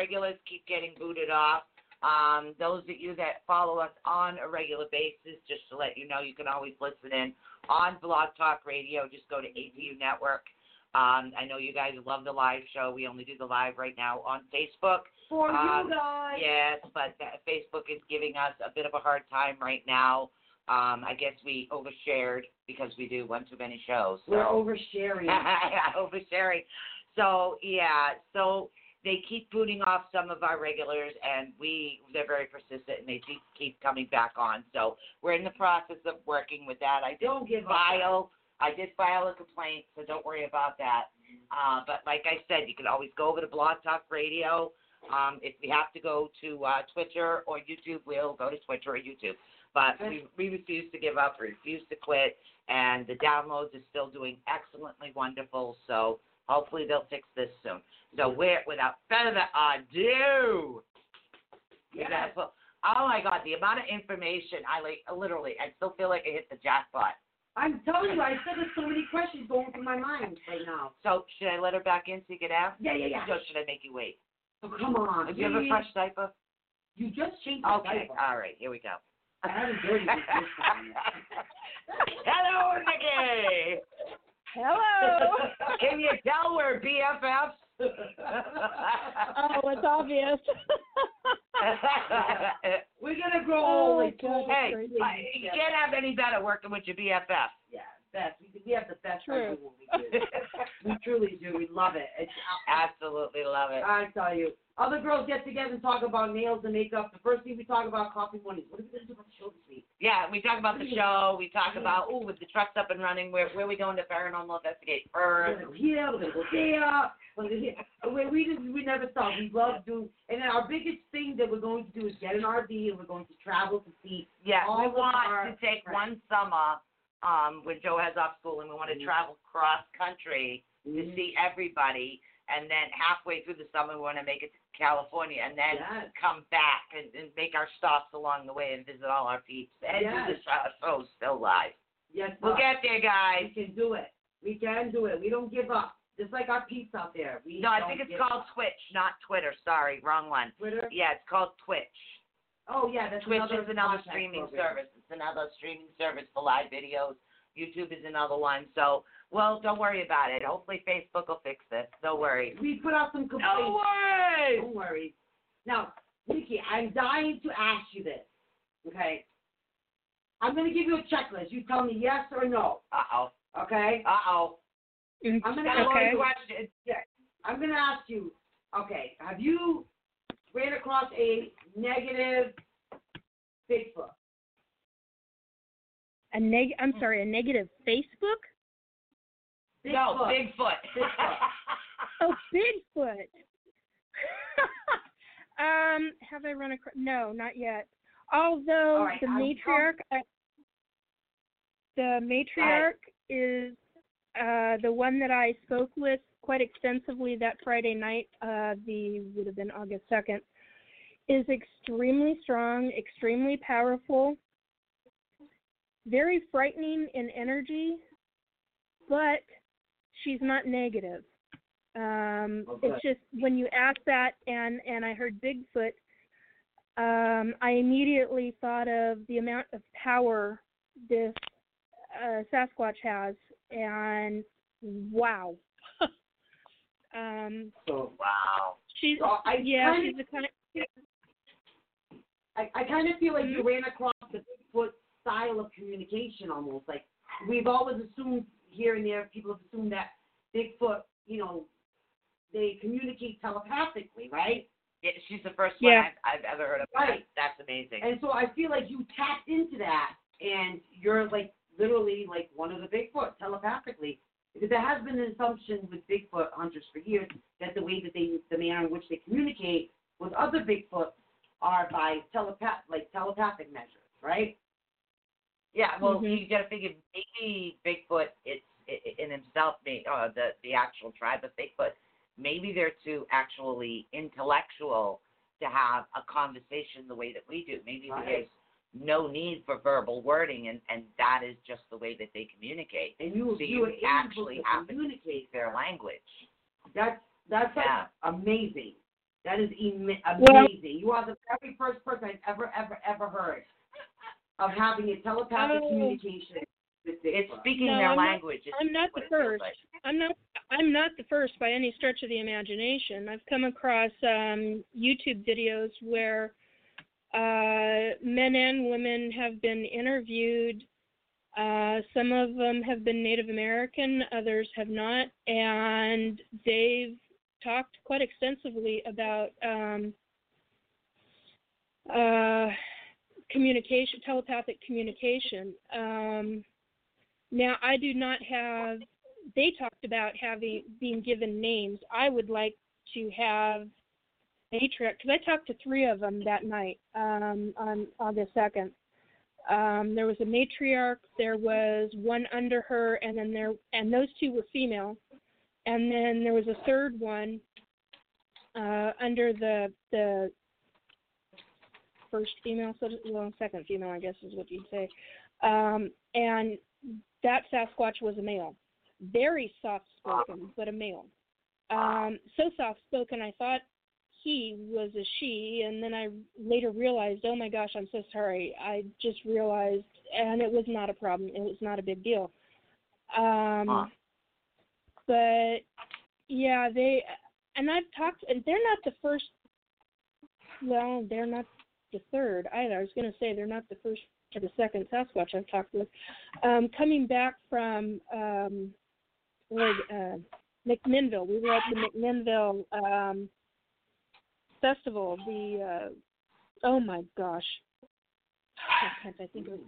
regulars keep getting booted off. Um, those of you that follow us on a regular basis, just to let you know, you can always listen in on Blog Talk Radio. Just go to ATU Network. Um, I know you guys love the live show. We only do the live right now on Facebook. For Um, you guys. Yes, but that Facebook is giving us a bit of a hard time right now. Um, I guess we overshared because we do one too many shows. So. We're oversharing. oversharing. So yeah, so they keep booting off some of our regulars, and we they're very persistent, and they keep keep coming back on. So we're in the process of working with that. I did Don't give up. file. I did file a complaint, so don't worry about that. Uh, but like I said, you can always go over to Blog Talk Radio. Um, if we have to go to uh, Twitter or YouTube, we'll go to Twitter or YouTube. But we, we refuse to give up, we refuse to quit, and the downloads are still doing excellently wonderful. So hopefully they'll fix this soon. So we're without further ado, gotta oh my God, the amount of information I like literally, I still feel like I hit the jackpot. I'm telling you, I said there's so many questions going through my mind right now. So should I let her back in so you can ask? Yeah, yeah, yeah. Or should I make you wait? Oh, come on. Do you have a fresh diaper? You just changed the Okay, diaper. all right, here we go. I haven't dirty this this Hello, Nikki. Hello. Can you tell we're BFFs? oh, it's obvious. We're gonna grow Oh, old like God. hey. I- you can't have any better working with your BFF. Yeah, best. We, we have the best True. idea what we do. we truly do. We love it. It's, Absolutely love it. I tell you, other girls get together and talk about nails and makeup. The first thing we talk about coffee mornings. What are we gonna do about the show this week? Yeah, we talk about the show. We talk about, oh, with the trucks up and running, where where we going to paranormal investigate first? We're gonna go here. We're gonna go there. We're gonna here. We, we just we never stop. We love doing. And then our biggest thing that we're going to do is get an RV and we're going to travel to see. Yeah, all we want our to take friends. one summer um, when Joe has off school, and we want to Mhm. travel cross country to Mhm. see everybody. And then halfway through the summer, we want to make it to California, and then Yes. come back and, and make our stops along the way and visit all our peeps and do the Yes. show, still live. Yes, We'll sir. get there, guys. We can do it. We can do it. We don't give up. Just like our peeps out there. We No, I think it's called up. Twitch, not Twitter. Sorry, wrong one. Twitter. Yeah, it's called Twitch. Oh yeah, that's Twitch another is another streaming program. service. It's another streaming service for live videos. YouTube is another one. So, well, don't worry about it. Hopefully, Facebook will fix this. Don't worry. We put out some complaints. No worries. Don't worry. Now, Nikki, I'm dying to ask you this. Okay. I'm going to give you a checklist. You tell me yes or no. Uh oh. Okay. Uh oh. I'm going to Got a ask you. I'm going to ask you. Okay. Have you ran across a negative Facebook? A neg. I'm sorry, a negative Facebook. No, Bigfoot. Bigfoot. Bigfoot. Oh, Bigfoot. um, have I run across? No, not yet. Although All right, the I'm matriarch, I, the matriarch is uh, the one that I spoke with quite extensively that Friday night. Uh, the would have been August second. Is extremely strong, extremely powerful, very frightening in energy, but she's not negative. Um, Okay. It's just when you ask that, and and I heard Bigfoot, um, I immediately thought of the amount of power this uh, Sasquatch has, and wow. um, So wow. she's So I yeah, kinda- she's the kind of I, I kind of feel like Mm-hmm. you ran across the Bigfoot style of communication almost. Like we've always assumed here and there, people have assumed that Bigfoot, you know, they communicate telepathically, right? Yeah, she's the first one I've, I've ever heard of. Right. That's amazing. And so I feel like you tapped into that, and you're like literally like one of the Bigfoot telepathically. Because there has been an assumption with Bigfoot hunters for years that the way that they, the manner in which they communicate with other Bigfoot are by telepath, like telepathic measures, right? Yeah, well, Mhm. you got to figure maybe Bigfoot, it's i i- in himself, may- uh, the the actual tribe of Bigfoot, maybe they're too actually intellectual to have a conversation the way that we do. Maybe Right. there's no need for verbal wording, and and that is just the way that they communicate. And you, So you you were able actually to have to communicate Their language. That's That's like amazing. That is ima- Well- amazing. you are the very first person I've ever, ever, ever heard of having a telepathic Oh. communication. It's speaking No, their I'm language. is I'm not the first. like. I'm not I'm not the first by any stretch of the imagination. I've come across um, YouTube videos where uh, men and women have been interviewed. Uh, some of them have been Native American, others have not, and they've talked quite extensively about um, uh, communication, telepathic communication. Um, now, I do not have. They talked about having being given names. I would like to have matriarch because I talked to three of them that night um, on August second. Um, there was a matriarch. There was one under her, and then there and those two were female. And then there was a third one uh, under the the first female, well, second female, I guess is what you'd say. Um, and that Sasquatch was a male, very soft spoken, but a male. Um, so soft spoken, I thought he was a she, and then I later realized, oh my gosh, I'm so sorry. I just realized, and it was not a problem. It was not a big deal. Um, Huh. But yeah, they and I've talked, and they're not the first. Well, they're not the third either. I was going to say they're not the first or the second Sasquatch I've talked with. Um, coming back from um, where, uh, McMinnville, we were at the McMinnville um, festival. The uh, oh my gosh, I think it?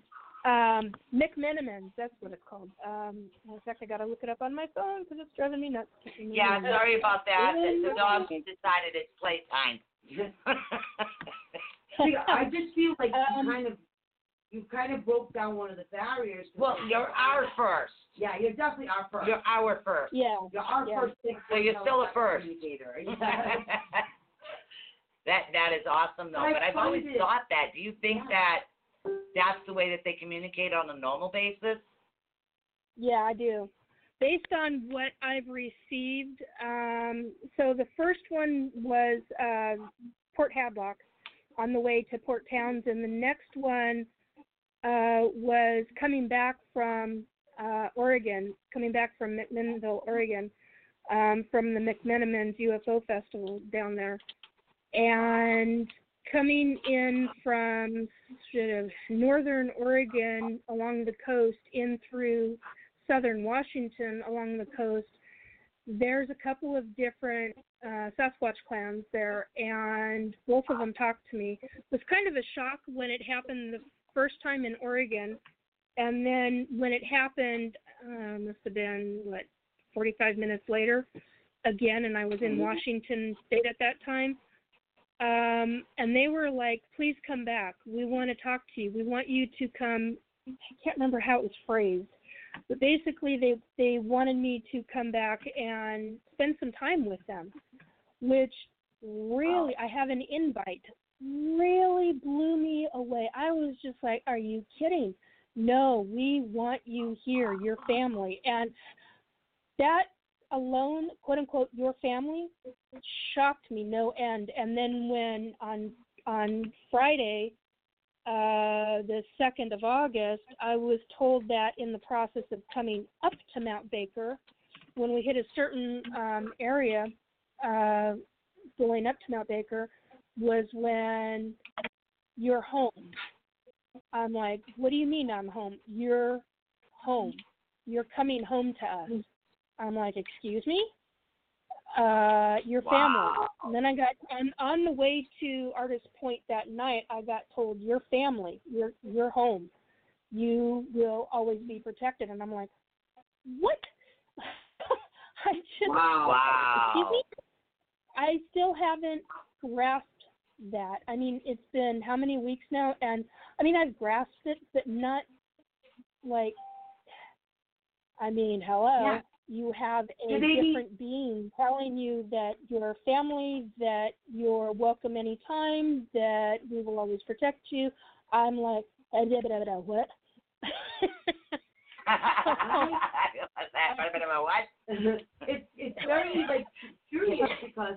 Um, McMenamins, that's what it's called. Um, in fact, I got to look it up on my phone because it's driving me nuts. Yeah, sorry about that. The, the dogs decided it's playtime. See, I just feel like Um, you kind of you kind of broke down one of the barriers. well, you're our first. Yeah, you're definitely our first. You're our first. Yeah. You're our yeah. first thing. So you're still a first. That that is awesome though. I But I've always it- thought that. Do you think Yeah. that that's the way that they communicate on a normal basis? Yeah, I do. Based on what I've received, um, so the first one was uh, Port Hadlock on the way to Port Townsend. And the next one uh, was coming back from uh, Oregon, coming back from McMinnville, Oregon, um, from the McMenamins UFO Festival down there. And coming in from sort of northern Oregon along the coast in through southern Washington along the coast, there's a couple of different uh, Sasquatch clans there, and both of them talked to me. It was kind of a shock when it happened the first time in Oregon, and then when it happened, uh, must have been what 45 minutes later, again, and I was in Washington State at that time. Um, and they were like, "Please come back. We want to talk to you. We want you to come." I can't remember how it was phrased, but basically they they wanted me to come back and spend some time with them, which really I have an invite. Really blew me away. I was just like, "Are you kidding?" No, we want you here, your family, and that alone, quote unquote, your family, shocked me no end. And then when on on Friday, uh, the second of August, I was told that in the process of coming up to Mount Baker, when we hit a certain um, area, uh, going up to Mount Baker, was when you're home. I'm like, what do you mean I'm home? You're home. You're coming home to us. I'm like, excuse me? Uh, your family. And then I got on on the way to Artist Point that night. I got told your family, your your home, you will always be protected. And I'm like, what? I just Wow. Excuse me? I still haven't grasped that. I mean, it's been how many weeks now? And I mean, I've grasped it, but not like. I mean, hello. Yeah. You have a different being telling you that you're family, that you're welcome anytime, that we will always protect you. I'm like, eh, about what? it's it's very like curious because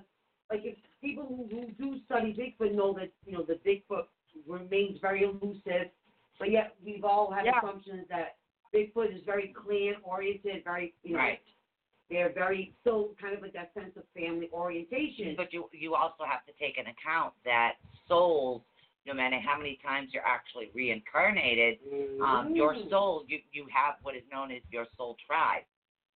like if people who, who do study Bigfoot know that you know the Bigfoot remains very elusive, but yet we've all had Yeah. assumptions that Bigfoot is very clan oriented, very you know Right. they're very still kind of with that sense of family orientation. But you you also have to take into account that souls, no matter how many times you're actually reincarnated, um, your Mm. soul you you have what is known as your soul tribe.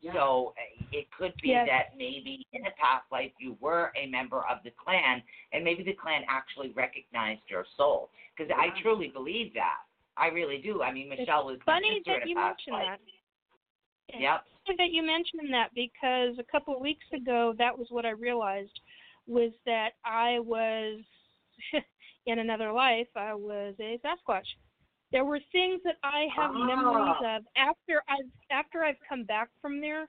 Yeah. So uh, it could be Yes. that maybe in a past life you were a member of the clan, and maybe the clan actually recognized your soul. Because I truly believe that. I really do. I mean, Michelle was my Funny that you mentioned life. that. Yep. funny that you mentioned that because a couple of weeks ago that was what I realized was that I was in another life I was a Sasquatch. There were things that I have Ah. memories of after I've after I've come back from there.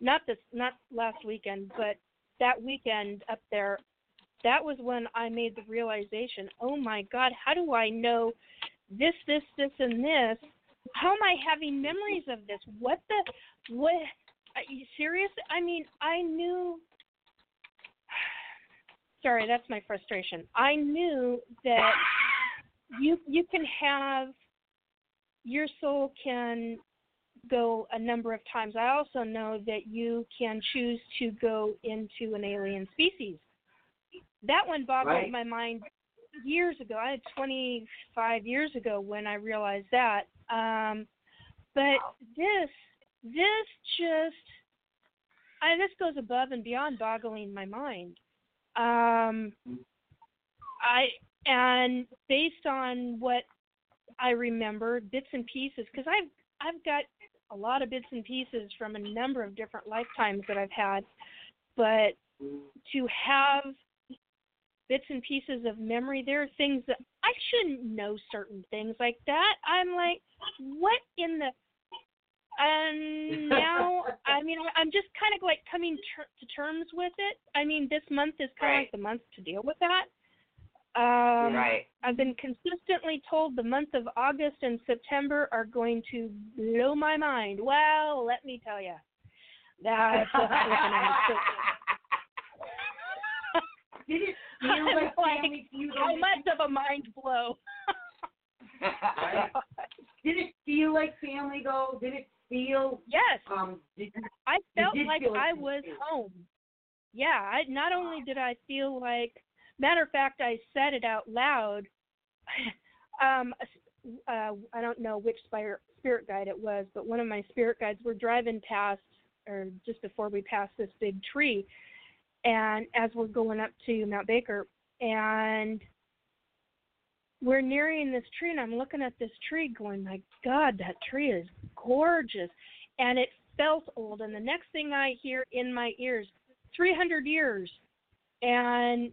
Not this not last weekend, but that weekend up there. That was when I made the realization, oh my God, how do I know this, this, this, and this? How am I having memories of this? What the what? Are you serious? I mean, I knew. Sorry, that's my frustration. I knew that you you can have your soul can go a number of times. I also know that you can choose to go into an alien species. That one boggled Right. my mind years ago. I had 25 years ago when I realized that. Um, but this, this just, I this goes above and beyond boggling my mind. Um, I and based on what I remember, bits and pieces, because I've I've got a lot of bits and pieces from a number of different lifetimes that I've had, but to have bits and pieces of memory, there are things that I shouldn't know certain things like that. I'm like, what in the and now I mean I'm just kind of like coming ter- to terms with it. I mean this month is kind of Right. like the month to deal with that. Um, right. I've been consistently told the month of August and September are going to blow my mind. Well, let me tell you, that's Did it I'm like like, family to you? How much of a mind blow? Did it feel like family though? Did it feel yes, um? Did I felt did like feel like I was did. home. Yeah, I not only did I feel like, matter of fact, I said it out loud. um, uh, I don't know which spire, spirit guide it was, but one of my spirit guides were driving past, or just before we passed this big tree, and as we're going up to Mount Baker, and we're nearing this tree, and I'm looking at this tree, going, "My God, that tree is gorgeous," and it felt old. And the next thing I hear in my ears, 300 years, and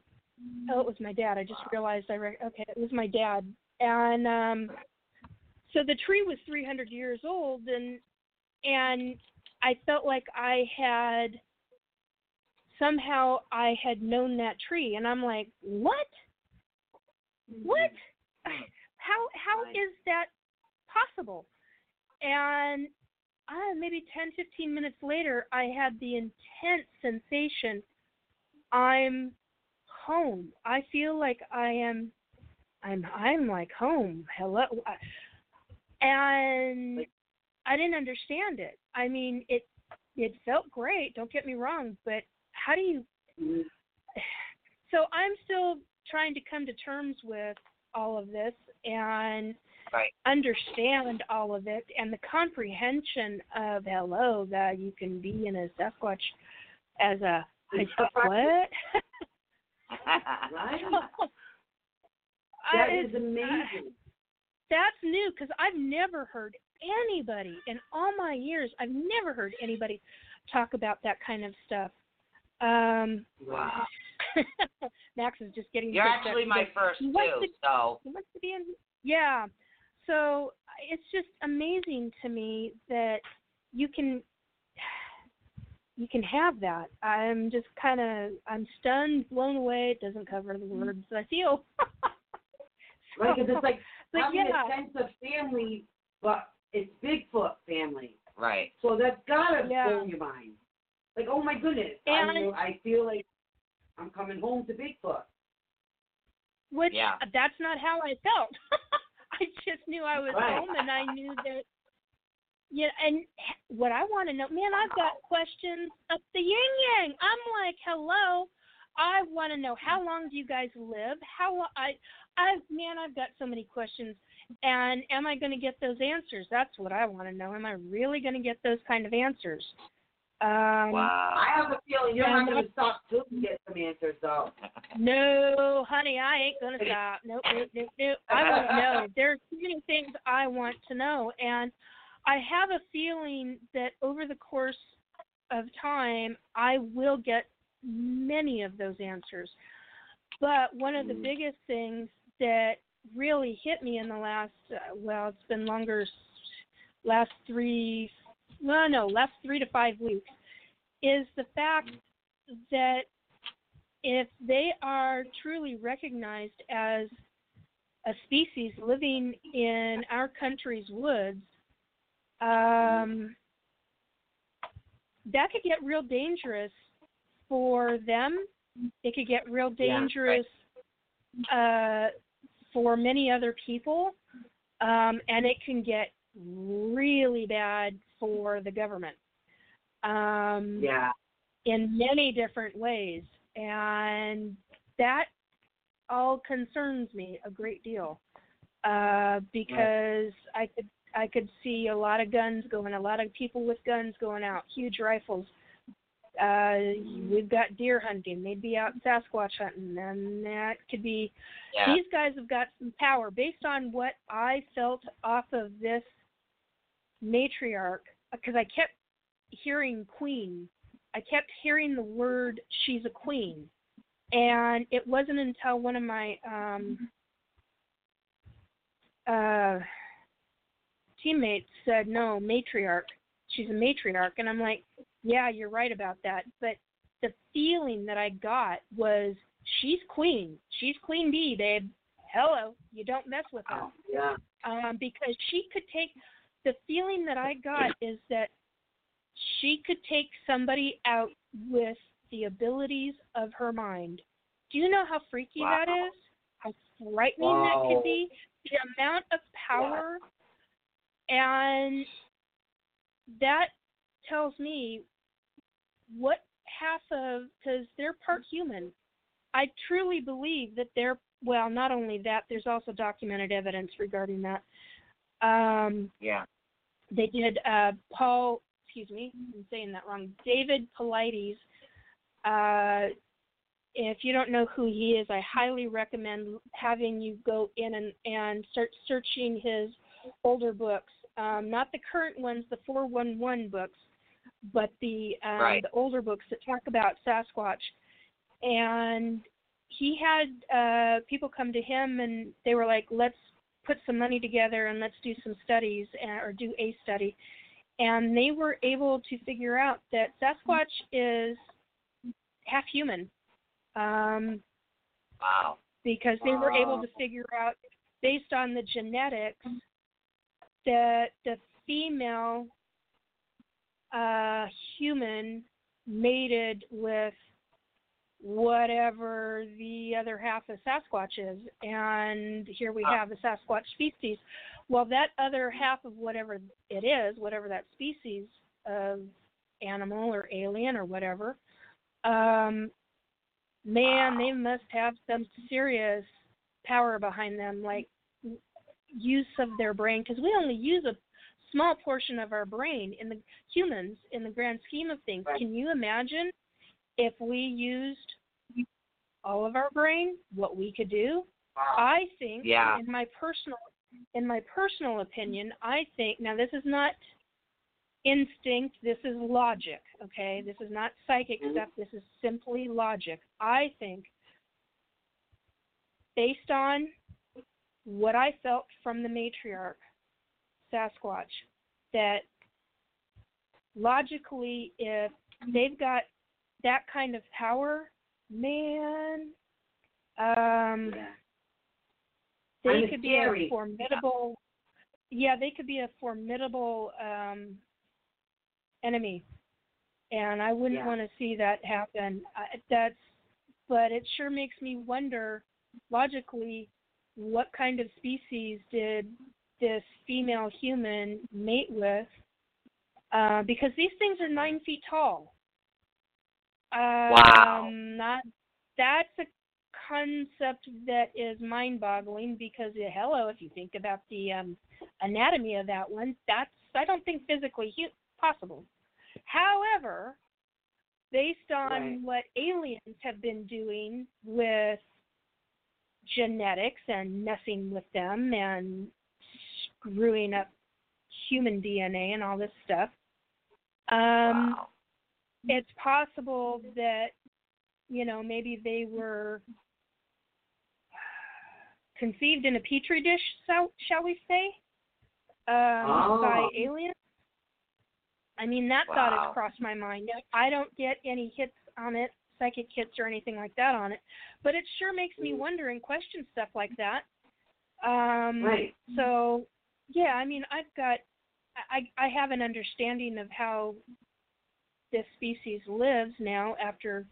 oh, it was my dad. I just realized I re- okay, it was my dad, and um, so the tree was 300 years old, and and I felt like I had somehow I had known that tree, and I'm like, what? What? How how is that possible? And uh, maybe 10, 15 minutes later, I had the intense sensation I'm home. I feel like I am I'm I'm like home. Hello. And I didn't understand it. I mean, it it felt great, don't get me wrong, but how do you so I'm still trying to come to terms with all of this and Right. understand all of it and the comprehension of hello that you can be in a Sasquatch as a what? Right. That is amazing. that's new because I've never heard anybody in all my years. I've never heard anybody talk about that kind of stuff. Um, wow. Max is just getting. You're actually my but first he too, to- so He wants to be in. Yeah. So it's just amazing to me that you can you can have that. I'm just kind of I'm stunned, blown away. It doesn't cover the words I feel. Right, 'cause it's like but having yeah, a sense of family, but it's Bigfoot family. right. So that's gotta Yeah. blow your mind. Like, oh my goodness, And- I, I feel like I'm coming home to Bigfoot. which Yeah. Uh, that's not how I felt. I just knew I was Right. home, and I knew that. Yeah, and what I want to know, man, I've got questions up the yin yang. I'm like, hello, I want to know how long do you guys live? How lo- I, I, man, I've got so many questions, and am I going to get those answers? That's what I want to know. Am I really going to get those kind of answers? Um, Wow. I have a feeling you're not going to stop till you get some answers, though. No, honey, I ain't gonna stop. Nope, nope, nope, nope. I want to know. There's too many things I want to know, and I have a feeling that over the course of time, I will get many of those answers. But one of the biggest things that really hit me in the last, uh, well, it's been longer, last three, well, no, last three to five weeks, is the fact that if they are truly recognized as a species living in our country's woods, um, that could get real dangerous for them. It could get real Yeah, dangerous uh, for many other people, um, and it can get really bad for the government. Um, Yeah. in many different ways, and that all concerns me a great deal uh, because I could I could see a lot of guns going, a lot of people with guns going out, huge rifles. Uh, we've got deer hunting; they'd be out Sasquatch hunting, and that could be. Yeah. These guys have got some power based on what I felt off of this matriarch, because I kept hearing queen I kept hearing the word she's a queen. And it wasn't until one of my um uh teammates said, No, matriarch. She's a matriarch and I'm like, Yeah, you're right about that. But the feeling that I got was she's queen. She's queen bee, babe. Hello. You don't mess with her Yeah. um, because she could take the feeling that I got is that she could take somebody out with the abilities of her mind. Do you know how freaky that Wow. is? How frightening that could be? The amount of power and that tells me what half of because they're part human. I truly believe that they're well. Not only that, there's also documented evidence regarding that. Um, Yeah. they did uh, Paul. Excuse me, I'm saying that wrong. David Paulides. Uh, if you don't know who he is, I highly recommend having you go in and, and start searching his older books. Um, not the current ones, the 411 books, but the um, Right. the older books that talk about Sasquatch. And he had uh, people come to him and they were like, "Let's put some money together and let's do some studies or do a study." And they were able to figure out that Sasquatch is half human. Um, Wow. because they were able to figure out based on the genetics that the female uh, human mated with whatever the other half of Sasquatch is, and here we have the Sasquatch species. Well, that other half of whatever it is, whatever that species of animal or alien or whatever, um, man, they must have some serious power behind them, like use of their brain, because we only use a small portion of our brain in the humans in the grand scheme of things. Can you imagine if we used all of our brain, what we could do? Wow. I think, Yeah. in my personal, in my personal opinion, I think now this is not instinct. This is logic. Okay, this is not psychic Mhm. stuff. This is simply logic. I think, based on what I felt from the matriarch, Sasquatch, that logically, if they've got that kind of power, man, um, Yeah. they Kinda could scary. be a formidable yeah they could be a formidable um enemy and i wouldn't Yeah. want to see that happen I, that's but it sure makes me wonder logically, what kind of species did this female human mate with? Uh, because these things are nine feet tall. Um, Wow. Not that's a concept that is mind-boggling because hello, if you think about the um, anatomy of that one, that's I don't think physically hu- possible. However, based on Right. what aliens have been doing with genetics and messing with them and screwing up human DNA and all this stuff, um, wow. It's possible that you know maybe they were conceived in a petri dish, so, shall we say, um, by Oh. aliens. I mean, that thought has crossed my mind. I don't get any hits on it, psychic hits or anything like that on it, but it sure makes me wonder and question stuff like that. Um, Right. So, yeah, I mean, I've got, I, I have an understanding of how this species lives now after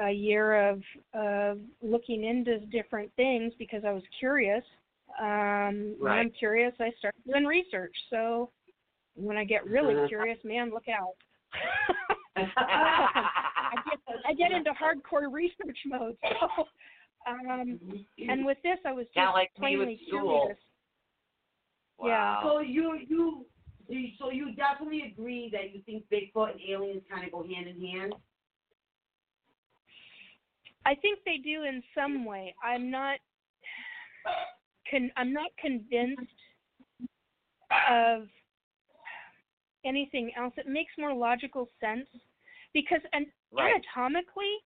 a year of of looking into different things because I was curious. Um, When I'm curious, I start doing research. So when I get really Uh-huh. curious, man, look out. I get I get into hardcore research mode. So, um, and with this, I was just Kinda like me plainly with school. curious. Yeah. So you you so you definitely agree that you think Bigfoot and aliens kind of go hand in hand. I think they do in some way. I'm not con- I'm not convinced of anything else. It makes more logical sense because an- Right. anatomically,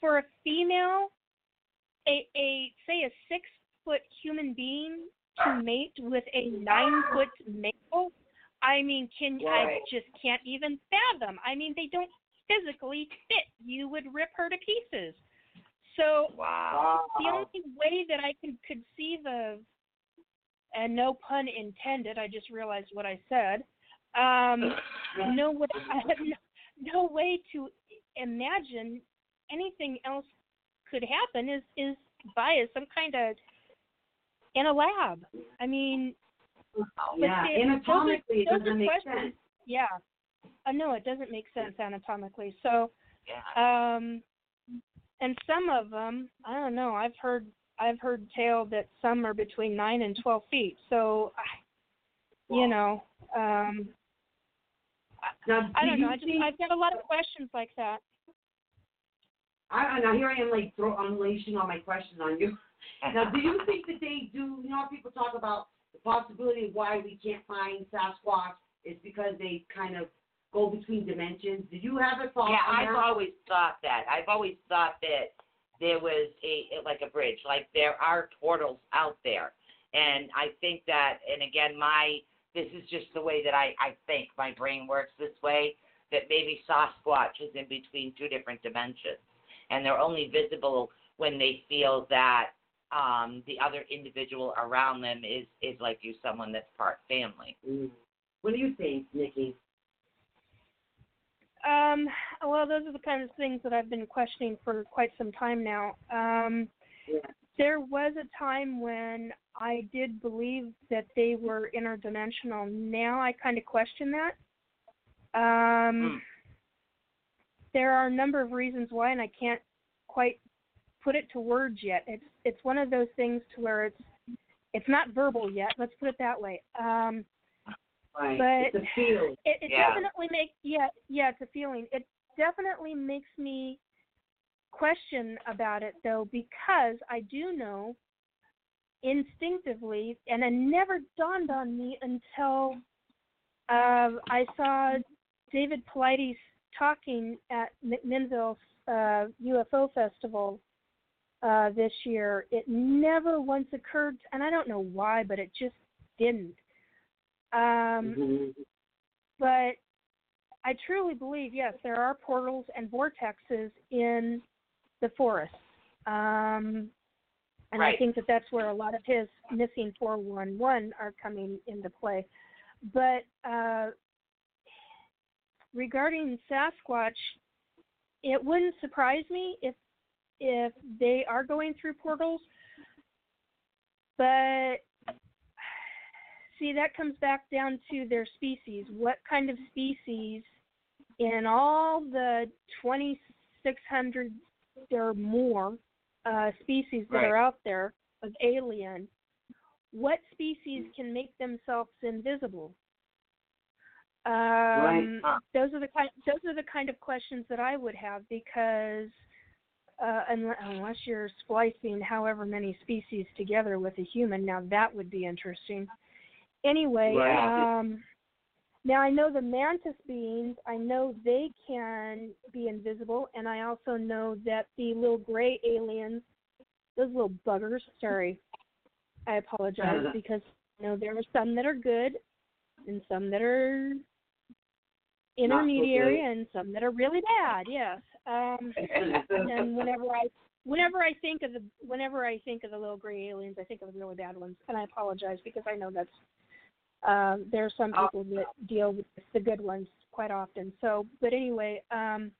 for a female, a, a say a six foot human being to mate with a nine foot male, I mean, can I just can't even fathom. I mean, they don't physically fit. You would rip her to pieces. So Wow. the only way that I can conceive of, and no pun intended, I just realized what I said. Um, no, way, I have no, no way to imagine anything else could happen is is by some kind of in a lab. I mean, yeah, see, those anatomically it doesn't make questions. sense. Yeah. Uh, no, it doesn't make sense anatomically. So, Yeah. um, and some of them, I don't know. I've heard I've heard tale that some are between nine and twelve feet. So, I- you know, um, Now, I do don't know. I just think, I've got a lot of questions like that. I, now here I am like throw, unleashing all my questions on you. Now, do you think that they do? You know, people talk about the possibility of why we can't find Sasquatch is because they kind of go between dimensions. Do you have a thought Yeah, I've always thought that. I've always thought that there was a like a bridge, like there are portals out there, and I think that. And again, my this is just the way that I I think. My brain works this way. That maybe Sasquatch is in between two different dimensions, and they're only visible when they feel that um the other individual around them is is like you, someone that's part family. Mm. What do you think, Nikki? Um, well, those are the kinds of things that I've been questioning for quite some time now. Um, Yeah. there was a time when I did believe that they were interdimensional. Now I kind of question that. Um, Mm. There are a number of reasons why, and I can't quite put it to words yet. It's it's one of those things to where it's it's not verbal yet. Let's put it that way. Um, Right. But- it's a feel. it, it Yeah. definitely makes yeah yeah it's a feeling. It definitely makes me question about it though because I do know instinctively, and it never dawned on me until uh, I saw David Paulides talking at McMinnville's uh, UFO festival uh, this year. It never once occurred, and I don't know why, but it just didn't. Um, Mhm. but I truly believe yes, there are portals and vortexes in the forest, um, and I think that that's where a lot of his missing 411 are coming into play. But uh, regarding Sasquatch, it wouldn't surprise me if if they are going through portals. But see, that comes back down to their species. What kind of species in all the 2,600 or more uh, species that Right. are out there of alien, what species can make themselves invisible? Um, Huh. Those are the kind. Those are the kind of questions that I would have because uh, unless, unless you're splicing however many species together with a human, now that would be interesting. Anyway, Right. um, now I know the mantis beings. I know they can be invisible, and I also know that the little gray aliens, those little buggers. Sorry, I apologize because you know there are some that are good, and some that are intermediary, and some that are really bad. Yes. Um, and whenever I whenever I think of the whenever I think of the little gray aliens, I think of the really bad ones, and I apologize because I know that's um, there are some Oh. people that deal with the good ones quite often. So, but anyway, um,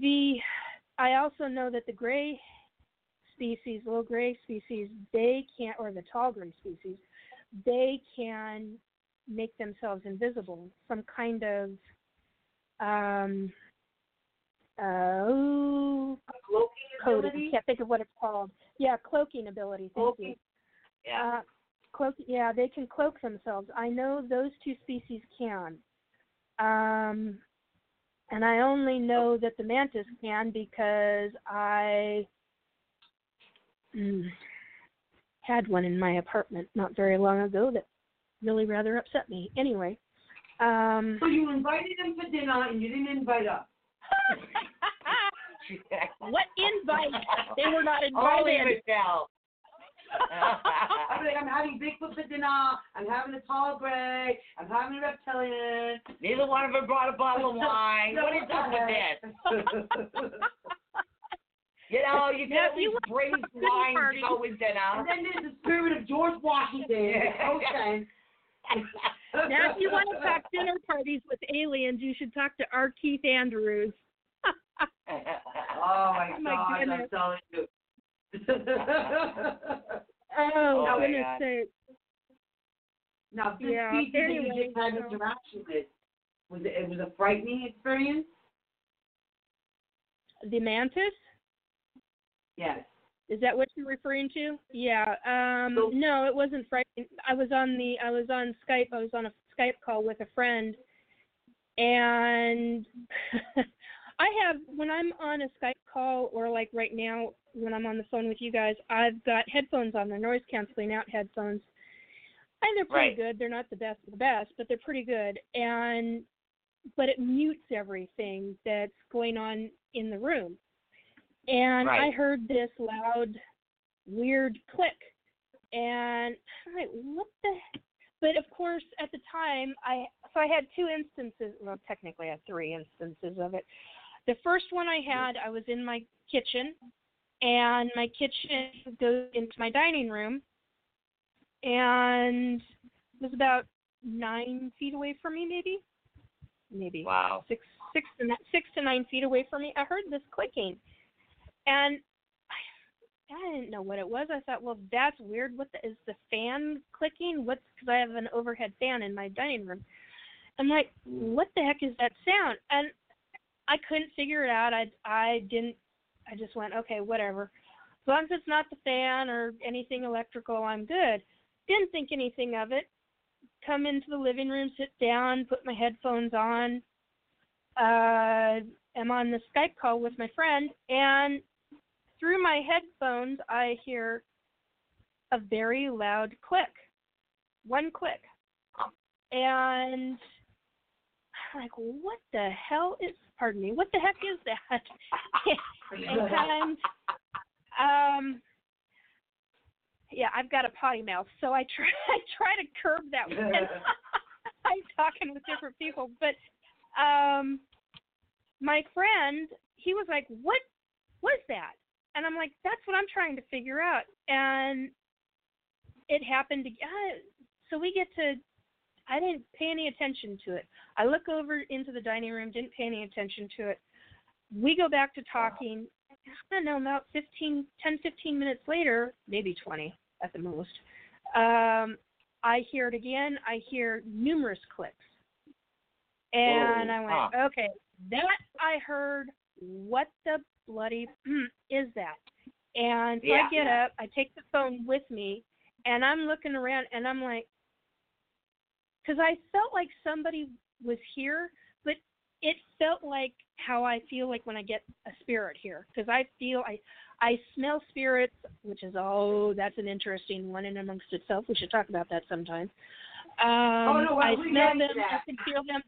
the I also know that the gray species, little gray species, they can't, or the tall gray species, they can make themselves invisible. Some kind of um, uh, ooh, Cloaking coding. ability? Can't think of what it's called. Yeah, cloaking ability. Thank you. Yeah. Uh, cloak. Yeah, they can cloak themselves. I know those two species can. Um, and I only know that the mantis can because I mm, had one in my apartment not very long ago that really rather upset me. Anyway. Um, So you invited them for dinner and you didn't invite us. what invite? They were not invited. Only invited. Michelle. I'm like, I'm having Bigfoot for dinner. I'm having a tall gray. I'm having a reptilian. Neither one of them brought a bottle of wine. What is up with this? You know, you can Yeah, at you least bring dinner wine party. to go with and then there's the spirit of George Washington. Okay. Now, if you want to talk dinner parties with aliens, you should talk to R. Keith Andrews. Oh my, gosh, I'm telling you. Oh, Oh, goodness God. sake. now, this Yeah, species that you just had so- interaction with, was it, it was a frightening experience? The mantis? Yes. Is that what you're referring to? Yeah. Um So- no, it wasn't frightening. I was on the I was on Skype. I was on a Skype call with a friend and I have when I'm on a Skype call or like right now when I'm on the phone with you guys, I've got headphones on. They're noise canceling out headphones. And they're pretty Right. good. They're not the best of the best, but they're pretty good. And but it mutes everything that's going on in the room. And I heard this loud, weird click, and I'm like, "What the?" But of course, at the time, I so I had two instances. Well, technically, I had three instances of it. The first one I had, I was in my kitchen, and my kitchen goes into my dining room, and it was about nine feet away from me, maybe, maybe wow. six six to ni- six to nine feet away from me. I heard this clicking, and I, I didn't know what it was. I thought, well, that's weird. What the, is the fan clicking? What's because I have an overhead fan in my dining room. I'm like, what the heck is that sound? And I couldn't figure it out. I I didn't. I just went, okay, whatever. As long as it's not the fan or anything electrical, I'm good. Didn't think anything of it. Come into the living room, sit down, put my headphones on. Uh, am on the Skype call with my friend, and through my headphones, I hear a very loud click. One click. And like, what the hell is, pardon me, what the heck is that? and um yeah i've got a potty mouth so i try i try to curb that when i'm talking with different people. But um my friend he was like what was that? And i'm like that's what i'm trying to figure out. And it happened to uh, so we get to i didn't pay any attention to it i look over into the dining room didn't pay any attention to it we go back to talking I don't know, about 15, 10, 15 minutes later, maybe 20 at the most, um, I hear it again. I hear numerous clicks. And Whoa. I went, okay, that I heard. What the bloody is that? And so Yeah, I get up, I take the phone with me, and I'm looking around, and I'm like, because I felt like somebody was here, but it felt like how I feel like when I get a spirit here, because I feel I I smell spirits, which is oh that's an interesting one in amongst itself. We should talk about that sometime. Um, Oh, no, well, I smell them. I can feel them.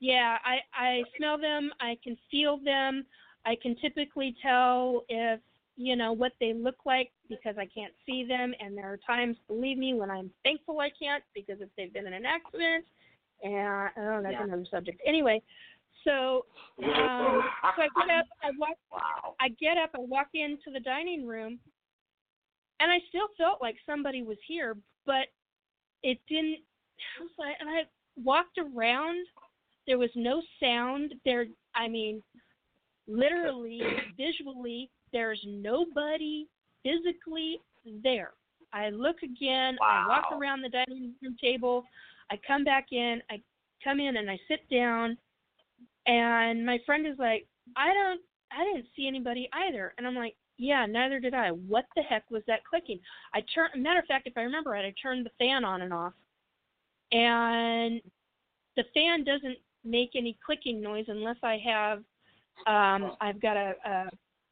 Yeah, I I smell them. I can feel them. I can typically tell if you know what they look like because I can't see them. And there are times, believe me, when I'm thankful I can't because if they've been in an accident, and oh, that's Yeah. another subject. Anyway, so um, so I get up. I walk Wow. I get up, I walk into the dining room, and I still felt like somebody was here, but it didn't. I was like, and I walked around. There was no sound. There, I mean, literally, visually, there's nobody physically there. I look again. I walk around the dining room table. I come back in. I come in and I sit down, and my friend is like, "I don't I didn't see anybody either. And I'm like, yeah, neither did I. What the heck was that clicking? I turned, matter of fact, if I remember right, I turned the fan on and off. And the fan doesn't make any clicking noise unless I have, um, I've got a, a,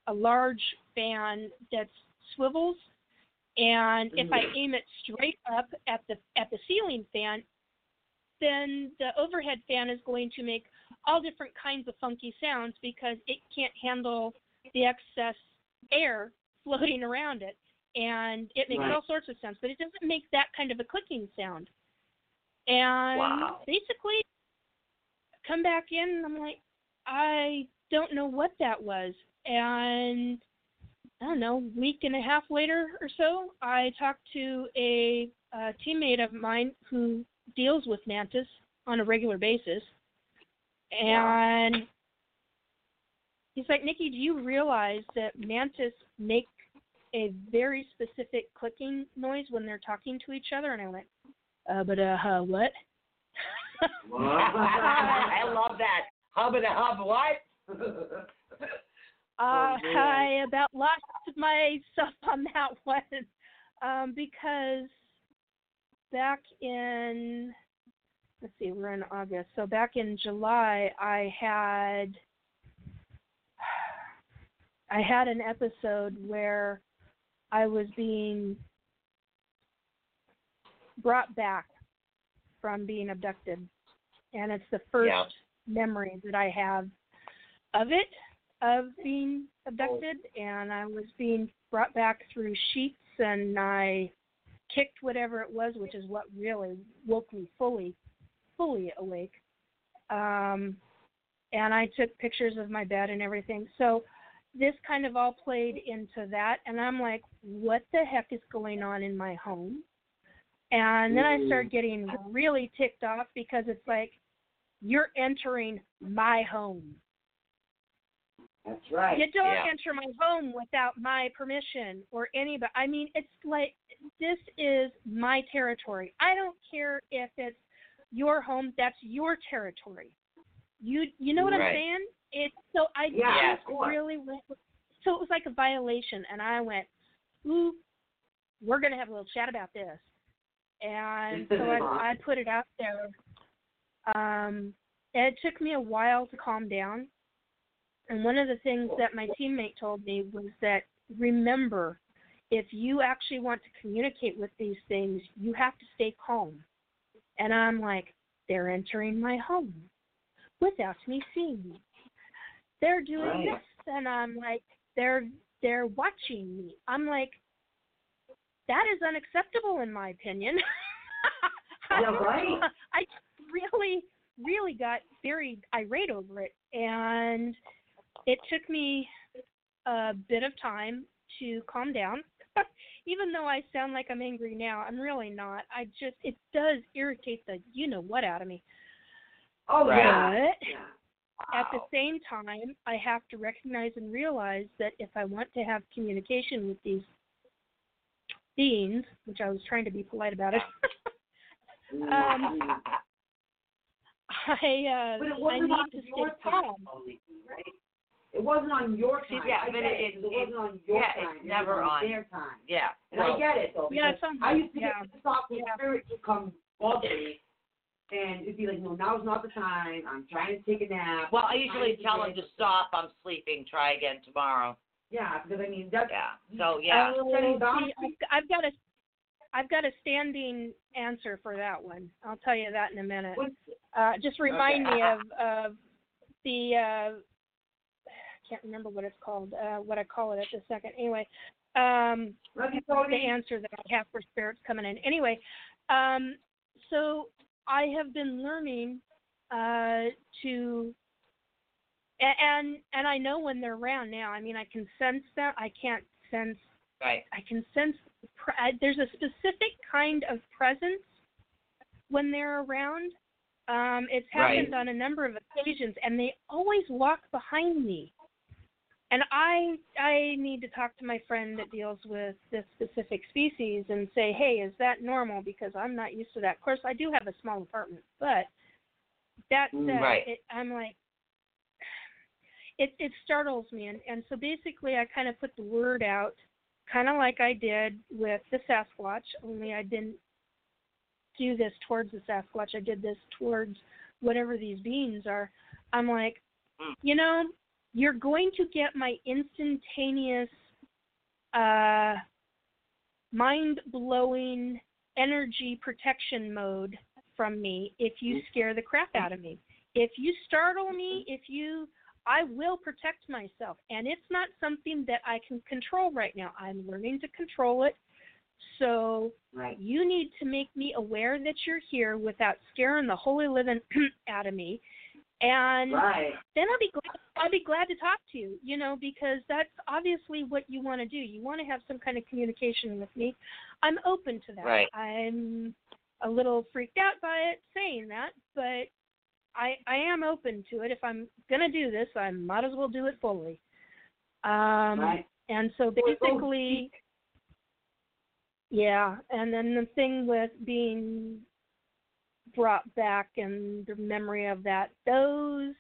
a large fan that swivels. And if I mm. aim it straight up at the at the ceiling fan, then the overhead fan is going to make all different kinds of funky sounds because it can't handle the excess air floating around it. And it makes Right. all sorts of sounds, but it doesn't make that kind of a clicking sound. And Wow. basically, come back in, and I'm like, I don't know what that was. And I don't know, week and a half later or so, I talked to a, a teammate of mine who deals with mantis on a regular basis, and he's like, Nikki, do you realize that mantis make a very specific clicking noise when they're talking to each other? And I went, uh, but uh, huh, what? I love that. Hub and a hub. What? Uh, man. I about lost myself on that one um, because back in let's see, we're in August. So back in July, I had I had an episode where I was being brought back from being abducted, and it's the first Yeah. memory that I have of it of being abducted and I was being brought back through sheets and I kicked whatever it was, which is what really woke me fully fully awake. Um and I took pictures of my bed and everything. So this kind of all played into that and I'm like, what the heck is going on in my home? And then I started getting really ticked off because it's like you're entering my home. That's right. You don't Yeah. enter my home without my permission or anybody. I mean, it's like this is my territory. I don't care if it's your home. That's your territory. You you know what I'm saying? It's so I Yeah, of just really went. So it was like a violation, and I went, "Ooh, we're gonna have a little chat about this." And so I I put it out there. Um, and it took me a while to calm down. And one of the things that my teammate told me was that remember, if you actually want to communicate with these things, you have to stay calm. And I'm like, they're entering my home without me seeing me. They're doing Right. this, and I'm like, they're they're watching me. I'm like, that is unacceptable in my opinion. Yeah, right. I really, really got very irate over it, and it took me a bit of time to calm down. Even though I sound like I'm angry now, I'm really not. I just it does irritate the you know what out of me. Oh Right. But yeah. at the same time, I have to recognize and realize that if I want to have communication with these beings, which I was trying to be polite about it, um, I uh, I need to stay calm. right? It wasn't on your See, time. yeah, I but it- it. it- it wasn't on your yeah, time. it's it never was on on- their time. yeah. And I get it though, Yeah, because some- I used to yeah. get pissed off when Yeah. spirits would come bother me, and it'd be like, no, now's not the time. I'm trying to take a nap. Well, I usually tell them to stop. I'm sleeping. Try again tomorrow. Yeah, because I mean that's Yeah. So yeah. Oh, see. I've, I've got a I've got a standing answer for that one. I'll tell you that in a minute. Uh, just remind Okay. me of of the uh, I can't remember what it's called. Uh, what I call it at the second. Anyway, um, the answer that I have for spirits coming in. Anyway, um, so I have been learning uh, to, and and I know when they're around now. I mean, I can sense them. I can't sense. Right. I can sense. There's a specific kind of presence when they're around. Um, it's happened on a number of occasions, and they always walk behind me and I I need to talk to my friend that deals with this specific species and say, hey, is that normal? Because I'm not used to that. Of course, I do have a small apartment, but that said, Mm, Right. it, I'm like, it it startles me, and and so basically, I kind of put the word out, kind of like I did with the Sasquatch, only I didn't do this towards the Sasquatch. I did this towards whatever these beings are. I'm like, Mm. you know, you're going to get my instantaneous uh mind blowing energy protection mode from me if you scare the crap out of me. If you startle me, if you I will protect myself and it's not something that I can control right now. I'm learning to control it. So Right. you need to make me aware that you're here without scaring the holy living out of me. And Right. then I'll be glad I'll be glad to talk to you, you know, because that's obviously what you want to do. You want to have some kind of communication with me. I'm open to that. Right. I'm a little freaked out by it saying that, but I I am open to it. If I'm gonna do this, I might as well do it fully. Um Right. and so goes basically yeah, and then the thing with being brought back in the memory of that, those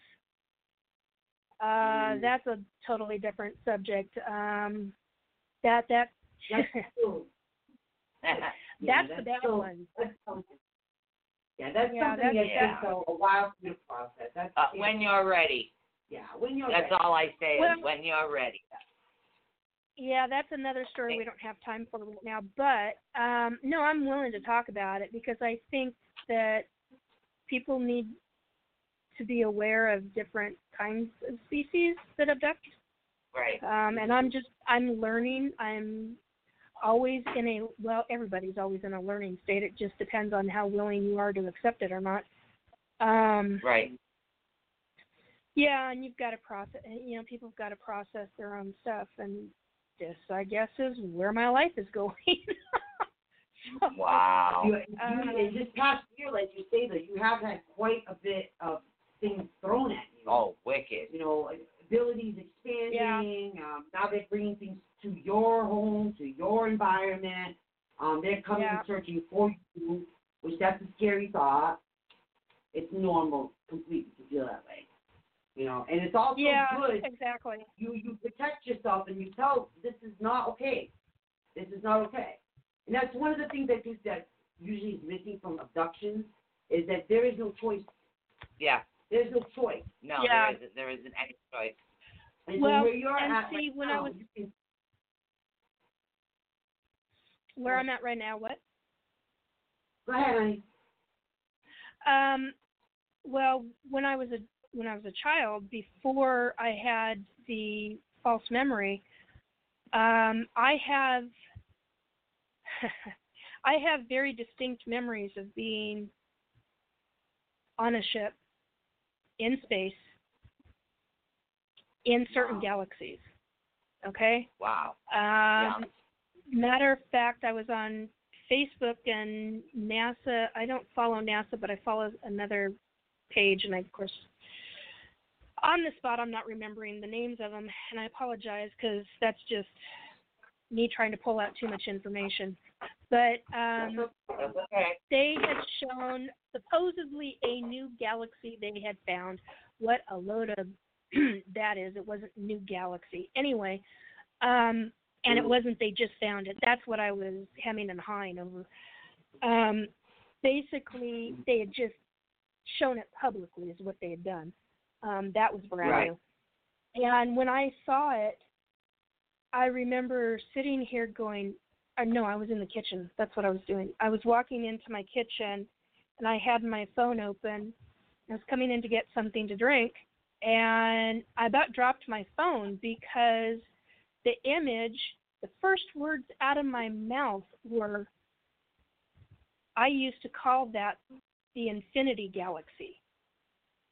uh Mm. that's a totally different subject. Um that that That's true. Yeah, that's the bad so- one. That's something. Yeah, that's Yeah, something that's- that takes yeah. a, a while to process. That's uh, when you're ready. yeah, when you're That's ready. all I say Well- is when you're ready. Yeah, that's another story we don't have time for right now. But um no, I'm willing to talk about it because I think that people need to be aware of different kinds of species that abduct. Right. Um and I'm just I'm learning. I'm always in a well, everybody's always in a learning state. It just depends on how willing you are to accept it or not. Um Right. yeah, and you've got to process. You know, people have got to process their own stuff, and this, I guess, is where my life is going. So, Wow. You, Um, you, in this past year, like you say, that you have had quite a bit of things thrown at you. Oh, wicked. You know, abilities expanding. Um, now they're bringing things to your home, to your environment. Um, they're coming Yeah. and searching for you, which that's a scary thought. It's normal completely to feel that way. You know, and it's also yeah, good exactly. you you protect yourself and you tell this is not okay. This is not okay. And that's one of the things I think that usually is missing from abductions is that there is no choice. Yeah. There's no choice. No, Yeah. there isn't. There isn't any choice. And Well, so where you're and at see, right when I was. You can, where I'm at right now, what? go ahead, honey. Um, well, when I was a when I was a child, before I had the false memory, um, I have I have very distinct memories of being on a ship in space in certain Wow. galaxies. Okay. Wow. Um, Matter of fact, I was on Facebook and NASA. I don't follow NASA, but I follow another page, and I, of course, on the spot, I'm not remembering the names of them, and I apologize because that's just me trying to pull out too much information. But um, okay. they had shown supposedly a new galaxy they had found. What a load of that is. It wasn't new galaxy. Anyway, um, and it wasn't they just found it. That's what I was hemming and hawing over. Um, basically, they had just shown it publicly is what they had done. Um, that was brand Right. new. And when I saw it, I remember sitting here going, uh, no, I was in the kitchen. That's what I was doing. I was walking into my kitchen and I had my phone open. I was coming in to get something to drink and I about dropped my phone because the image, the first words out of my mouth were, I used to call that the infinity galaxy.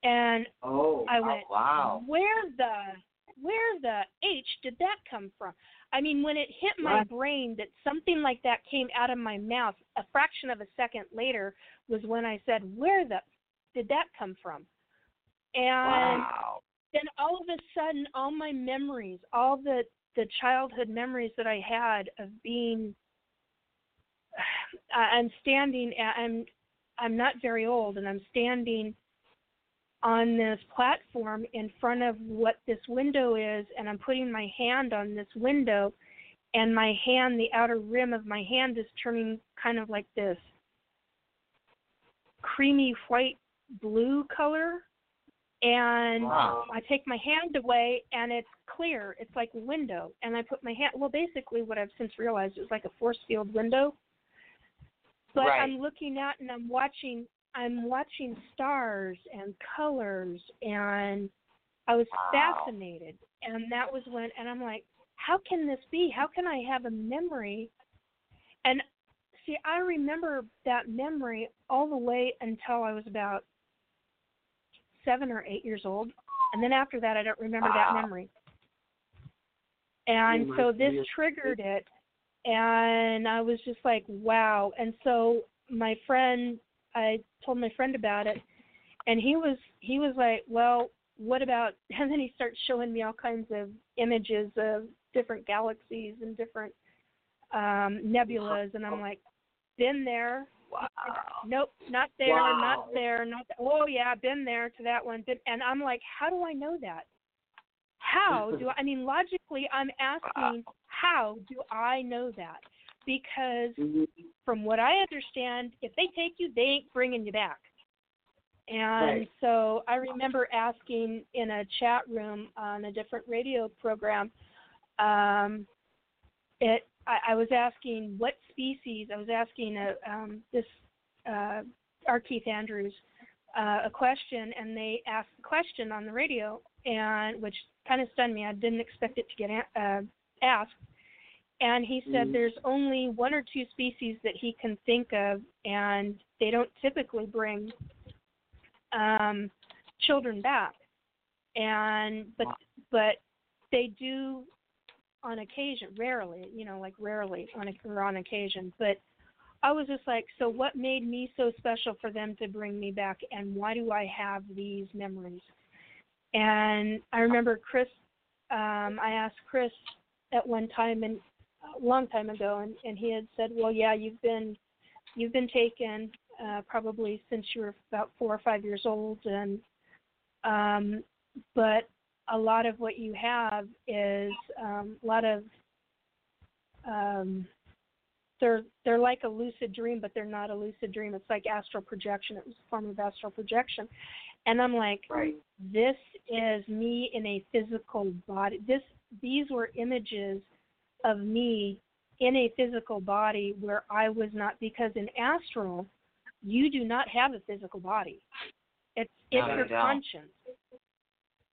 And Oh. I went, wow. Where the where the H did that come from? I mean, when it hit my Right. brain that something like that came out of my mouth, a fraction of a second later was when I said, "Where the did that come from?" And Wow. then all of a sudden, all my memories, all the the childhood memories that I had of being, I- I'm standing, at, I'm I'm not very old, and I'm standing on this platform in front of what this window is, and I'm putting my hand on this window, and my hand, the outer rim of my hand, is turning kind of like this creamy white blue color. And Wow. I take my hand away, and it's clear. It's like a window. And I put my hand. Well, basically, what I've since realized is like a force field window. But Right. I'm looking out and I'm watching I'm watching stars and colors and I was Wow. fascinated and that was when and I'm like, how can this be? How can I have a memory? And see, I remember that memory all the way until I was about seven or eight years old. And then after that I don't remember that memory. And so this triggered it and I was just like, wow. And so my friend, I told my friend about it, and he was he was like, well, what about? And then he starts showing me all kinds of images of different galaxies and different um nebulas, and I'm like, been there. Wow. Nope, not there, Wow. not there, not. Th- oh yeah, been there to that one. Been, and I'm like, how do I know that? How do I? I mean, logically, I'm asking, how do I know that? Because Mhm. from what I understand, if they take you, they ain't bringing you back. And Right. so I remember asking in a chat room on a different radio program, um, it I, I was asking what species. I was asking a, um, this uh, R. Keith Andrews uh, a question, and they asked the question on the radio, and which kind of stunned me. I didn't expect it to get a- uh, asked. And he said Mhm. there's only one or two species that he can think of, and they don't typically bring um, children back. And but but they do on occasion, rarely, you know, like rarely on a, or on occasion. But I was just like, so what made me so special for them to bring me back, and why do I have these memories? And I remember Chris. Um, I asked Chris at one time and a long time ago, and, and he had said, "Well, yeah, you've been you've been taken uh, probably since you were about four or five years old, and um, but a lot of what you have is um, a lot of um, they're they're like a lucid dream, but they're not a lucid dream. It's like astral projection. It was a form of astral projection, and I'm like, Right. this is me in a physical body. This these were images of me in a physical body where I was not because in astral you do not have a physical body. It's it's No, your conscience.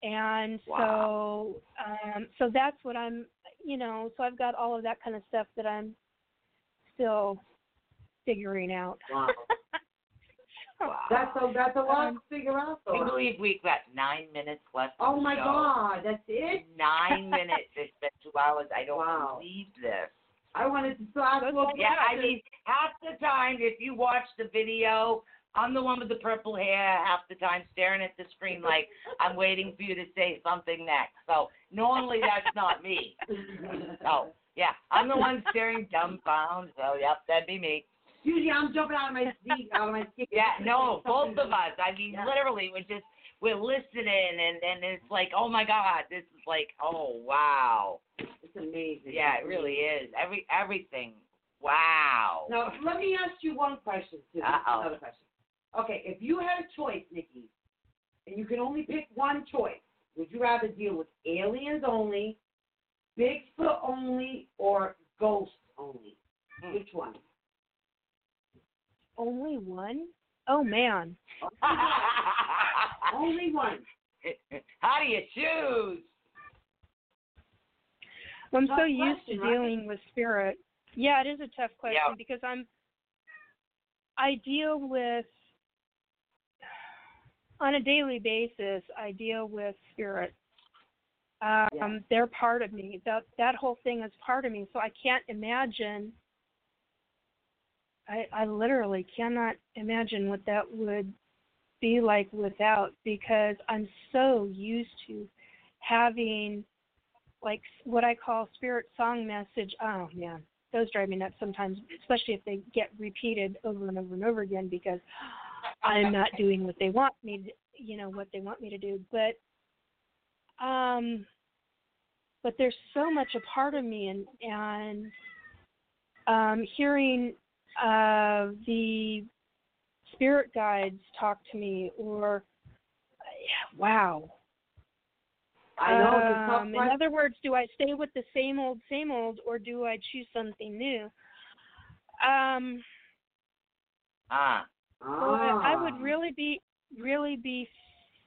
And Wow. so um so that's what I'm you know, so I've got all of that kind of stuff that I'm still figuring out. Wow. Wow. That's a that's a lot Um, to figure out Can you believe we've got nine minutes left? Oh my show? God, that's it. Nine minutes. It's been two hours. I don't Wow. believe this. I wanted to start. Good Well, luck. Yeah, I mean, half the time, if you watch the video, I'm the one with the purple hair half the time staring at the screen like I'm waiting for you to say something next. So normally that's not me. So yeah, I'm the one staring dumbfounded. So yep, that'd be me. Usually I'm jumping out of my seat, out of my seat. Yeah, no, both of us. I mean, literally, we're just we're listening, and and it's like, oh my God, this is like, oh wow. It's amazing. Yeah, it really is. Every everything. Wow. Now, let me ask you one question, too. Uh-oh. Another question. Okay, if you had a choice, Nikki, and you could only pick one choice, would you rather deal with aliens only, Bigfoot only, or ghosts only? Hmm. Which one? Only one? Oh man. only one. How do you choose? Well, I'm Tough so used to question, right? dealing with spirit. Yeah, it is a tough question Yeah. because I'm I deal with on a daily basis I deal with spirit. Um Yeah. they're part of me. That that whole thing is part of me. So I can't imagine I I literally cannot imagine what that would be like without because I'm so used to having like what I call spirit song message. Oh man, those drive me nuts sometimes, especially if they get repeated over and over and over again because I'm not doing what they want me to, you know, what they want me to do. But um but there's so much a part of me and and um hearing uh the spirit guides talk to me or yeah, wow I know it's a tough um, in other words, do I stay with the same old, same old, or do I choose something new? Um, Ah. well, I, I would Ah. really be, really be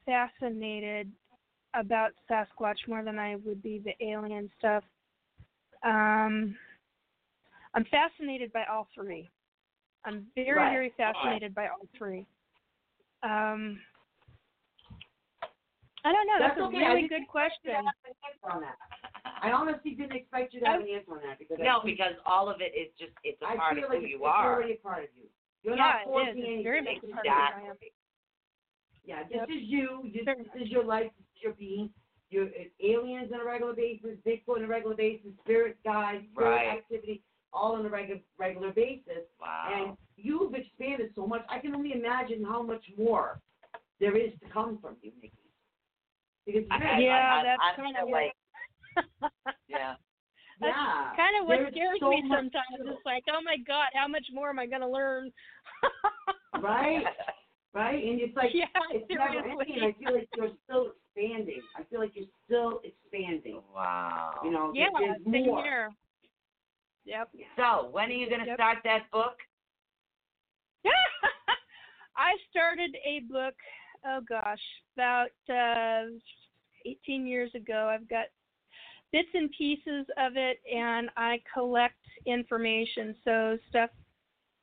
fascinated about Sasquatch more than I would be the alien stuff. Um, I'm fascinated by all three. I'm very, Right. very fascinated by all three. Um, I don't know. That's, That's a okay. I really good expect you to question. have an answer on that. I honestly didn't expect you to have an answer on that because No, think- because all of it is just it's a I part feel of like who it's, you it's are. already a part of you. You're yeah, not it forcing is. anything. It's very much a part of who I am. Yeah, this Yep. is you. This, Very this is your life. This is your being. You're uh, aliens on a regular basis, Bigfoot on a regular basis, spirit guides, spirit Right. activity, all on a regular regular basis. Wow. And you've expanded so much. I can only imagine how much more there is to come from you, Nikki. Because I- you're- I- Yeah, I- that's I'm kind of like yeah. That's yeah, kind of what there's scares so me sometimes. to- It's like, oh my god, how much more am I going to learn? right, right, and it's like yeah, it's never seriously. ending. I feel like you're still expanding. I feel like you're still expanding. Wow. You know, yeah, there- there's more. here. Yep. So when are you gonna Yep. start that book? I started a book, oh gosh, about uh 18 years ago. I've got bits and pieces of it and I collect information. So stuff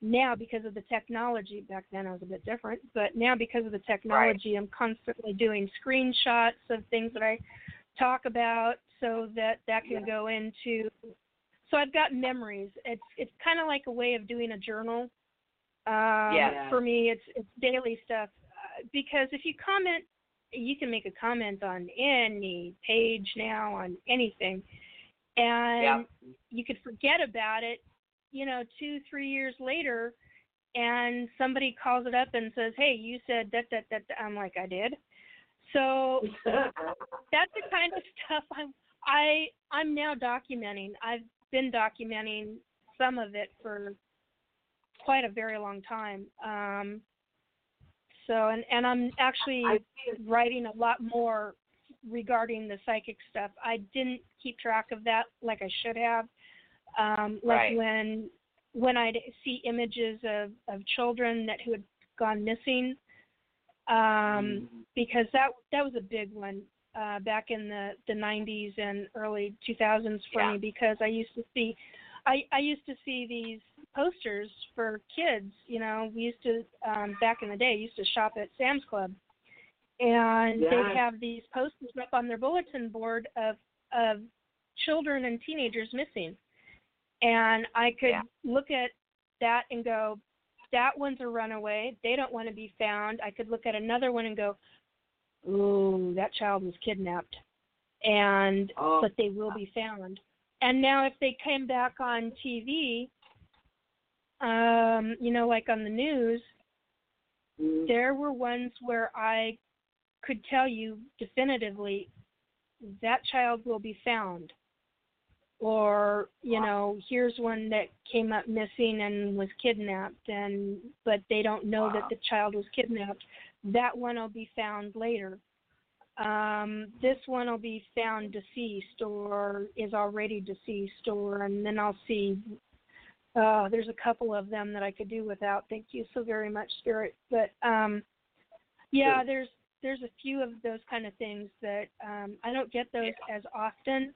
now because of the technology, back then I was a bit different, but now because of the technology, I'm constantly doing screenshots of things that I talk about so that that can go into so I've got memories. It's it's kind of like a way of doing a journal. Um, Yeah. For me, it's it's daily stuff uh, because if you comment, you can make a comment on any page now on anything, and Yeah. you could forget about it. You know, two three years later, and somebody calls it up and says, "Hey, you said that that that." that." I'm like, "I did." So that's the kind of stuff I'm I I'm now documenting. I've been documenting some of it for quite a very long time. Um so and and I'm actually I see it. writing a lot more regarding the psychic stuff. I didn't keep track of that like I should have. Um like Right. when when I'd see images of of children that who had gone missing um because that that was a big one uh back in the the 90s and early 2000s for Yeah. me because I used to see I I used to see these posters for kids, you know, we used to um back in the day used to shop at Sam's Club and Yes. they'd have these posters up on their bulletin board of of children and teenagers missing. And I could Yeah. look at that and go, that one's a runaway, they don't want to be found. I could look at another one and go, "Ooh, that child was kidnapped," and Oh. but they will be found. And now, if they came back on TV, um, you know, like on the news, Mm. there were ones where I could tell you definitively that child will be found. Or, you know, here's one that came up missing and was kidnapped and but they don't know that the child was kidnapped. That one will be found later. Um, this one will be found deceased or is already deceased or and then I'll see uh, there's a couple of them that I could do without. Thank you so very much, Spirit. But um, yeah, there's there's a few of those kind of things that um, I don't get those as often.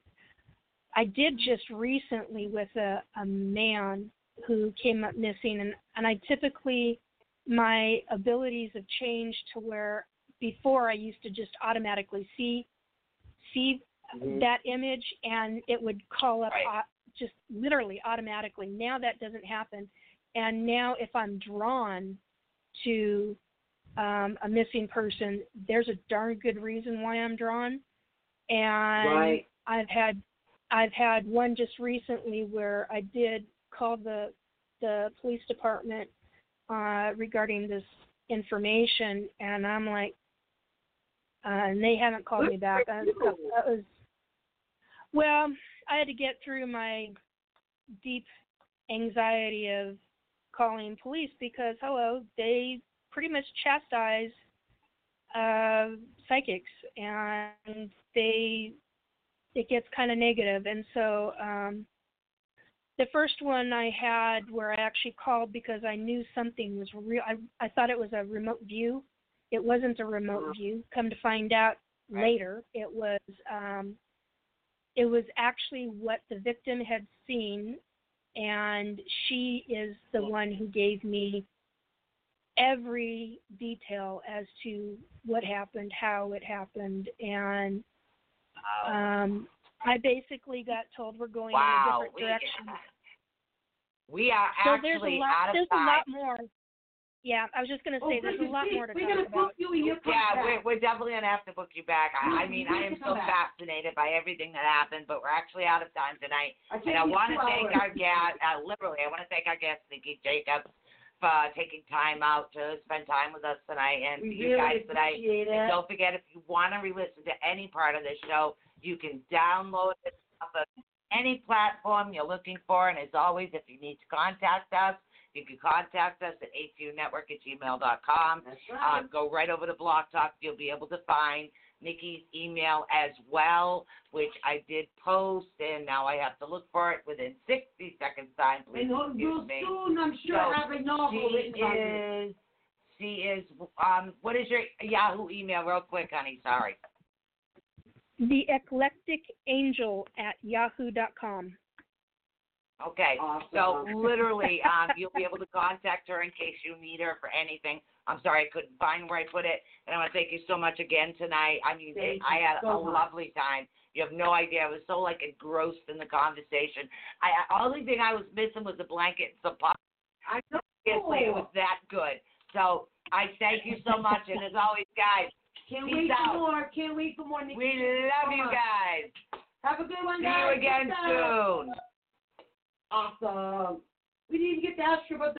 I did just recently with a, a man who came up missing, and and I typically my abilities have changed to where before I used to just automatically see see Mhm. that image and it would call up Right. au- just literally automatically. Now that doesn't happen. And now if I'm drawn to um, a missing person, there's a darn good reason why I'm drawn. And Right. I've had I've had one just recently where I did call the the police department uh, regarding this information, and I'm like, uh, and they haven't called me back. I, that was well, I had to get through my deep anxiety of calling police because hello, they pretty much chastise uh, psychics, and they it gets kind of negative, and so. um the first one I had where I actually called because I knew something was real. I I thought it was a remote view. It wasn't a remote view. Come to find out Right. later, it was um, it was actually what the victim had seen, and she is the one who gave me every detail as to what happened, how it happened, and um, I basically got told we're going wow. in a different We, direction. we are So there's a actually lot. out of There's time. a lot more. Yeah, I was just gonna Oh, say there's a lot more to We're talk gonna about. book you and you're Yeah, we're, we're definitely gonna have to book you back. I, I mean, I am so fascinated by everything that happened, but we're actually out of time tonight. I And I want to thank hours. our guest, uh, literally, I want to thank our guest, Nikki Jacobs, for taking time out to spend time with us tonight and We you guys really tonight. appreciate And don't forget, if you want to re-listen to any part of this show, you can download it off of any platform you're looking for. And as always, if you need to contact us, you can contact us at atunetwork at gmail.com. That's Uh, right. go right over to Blog Talk. You'll be able to find Nikki's email as well, which I did post, and now I have to look for it within 60 seconds time. Please and excuse you'll me. soon, I'm sure, So, have a novel She written about you. is. She is. Um. What is your Yahoo email, real quick, honey? Sorry. The eclectic angel at yahoo.com. Okay. Awesome. So literally, um, you'll be able to contact her in case you need her for anything. I'm sorry I couldn't find where I put it, and I want to thank you so much again tonight. I mean, Thank I had so a much. lovely time. You have no idea. I was so like engrossed in the conversation. I, I only thing I was missing was a blanket and some pop. I know. Seriously, it was that good. So I thank you so much, and as always, guys, Can't Peace wait out. for more. Can't wait for more. Nikki. we love you guys. Have a good one, See guys. you again soon. Awesome. We didn't get to ask you about the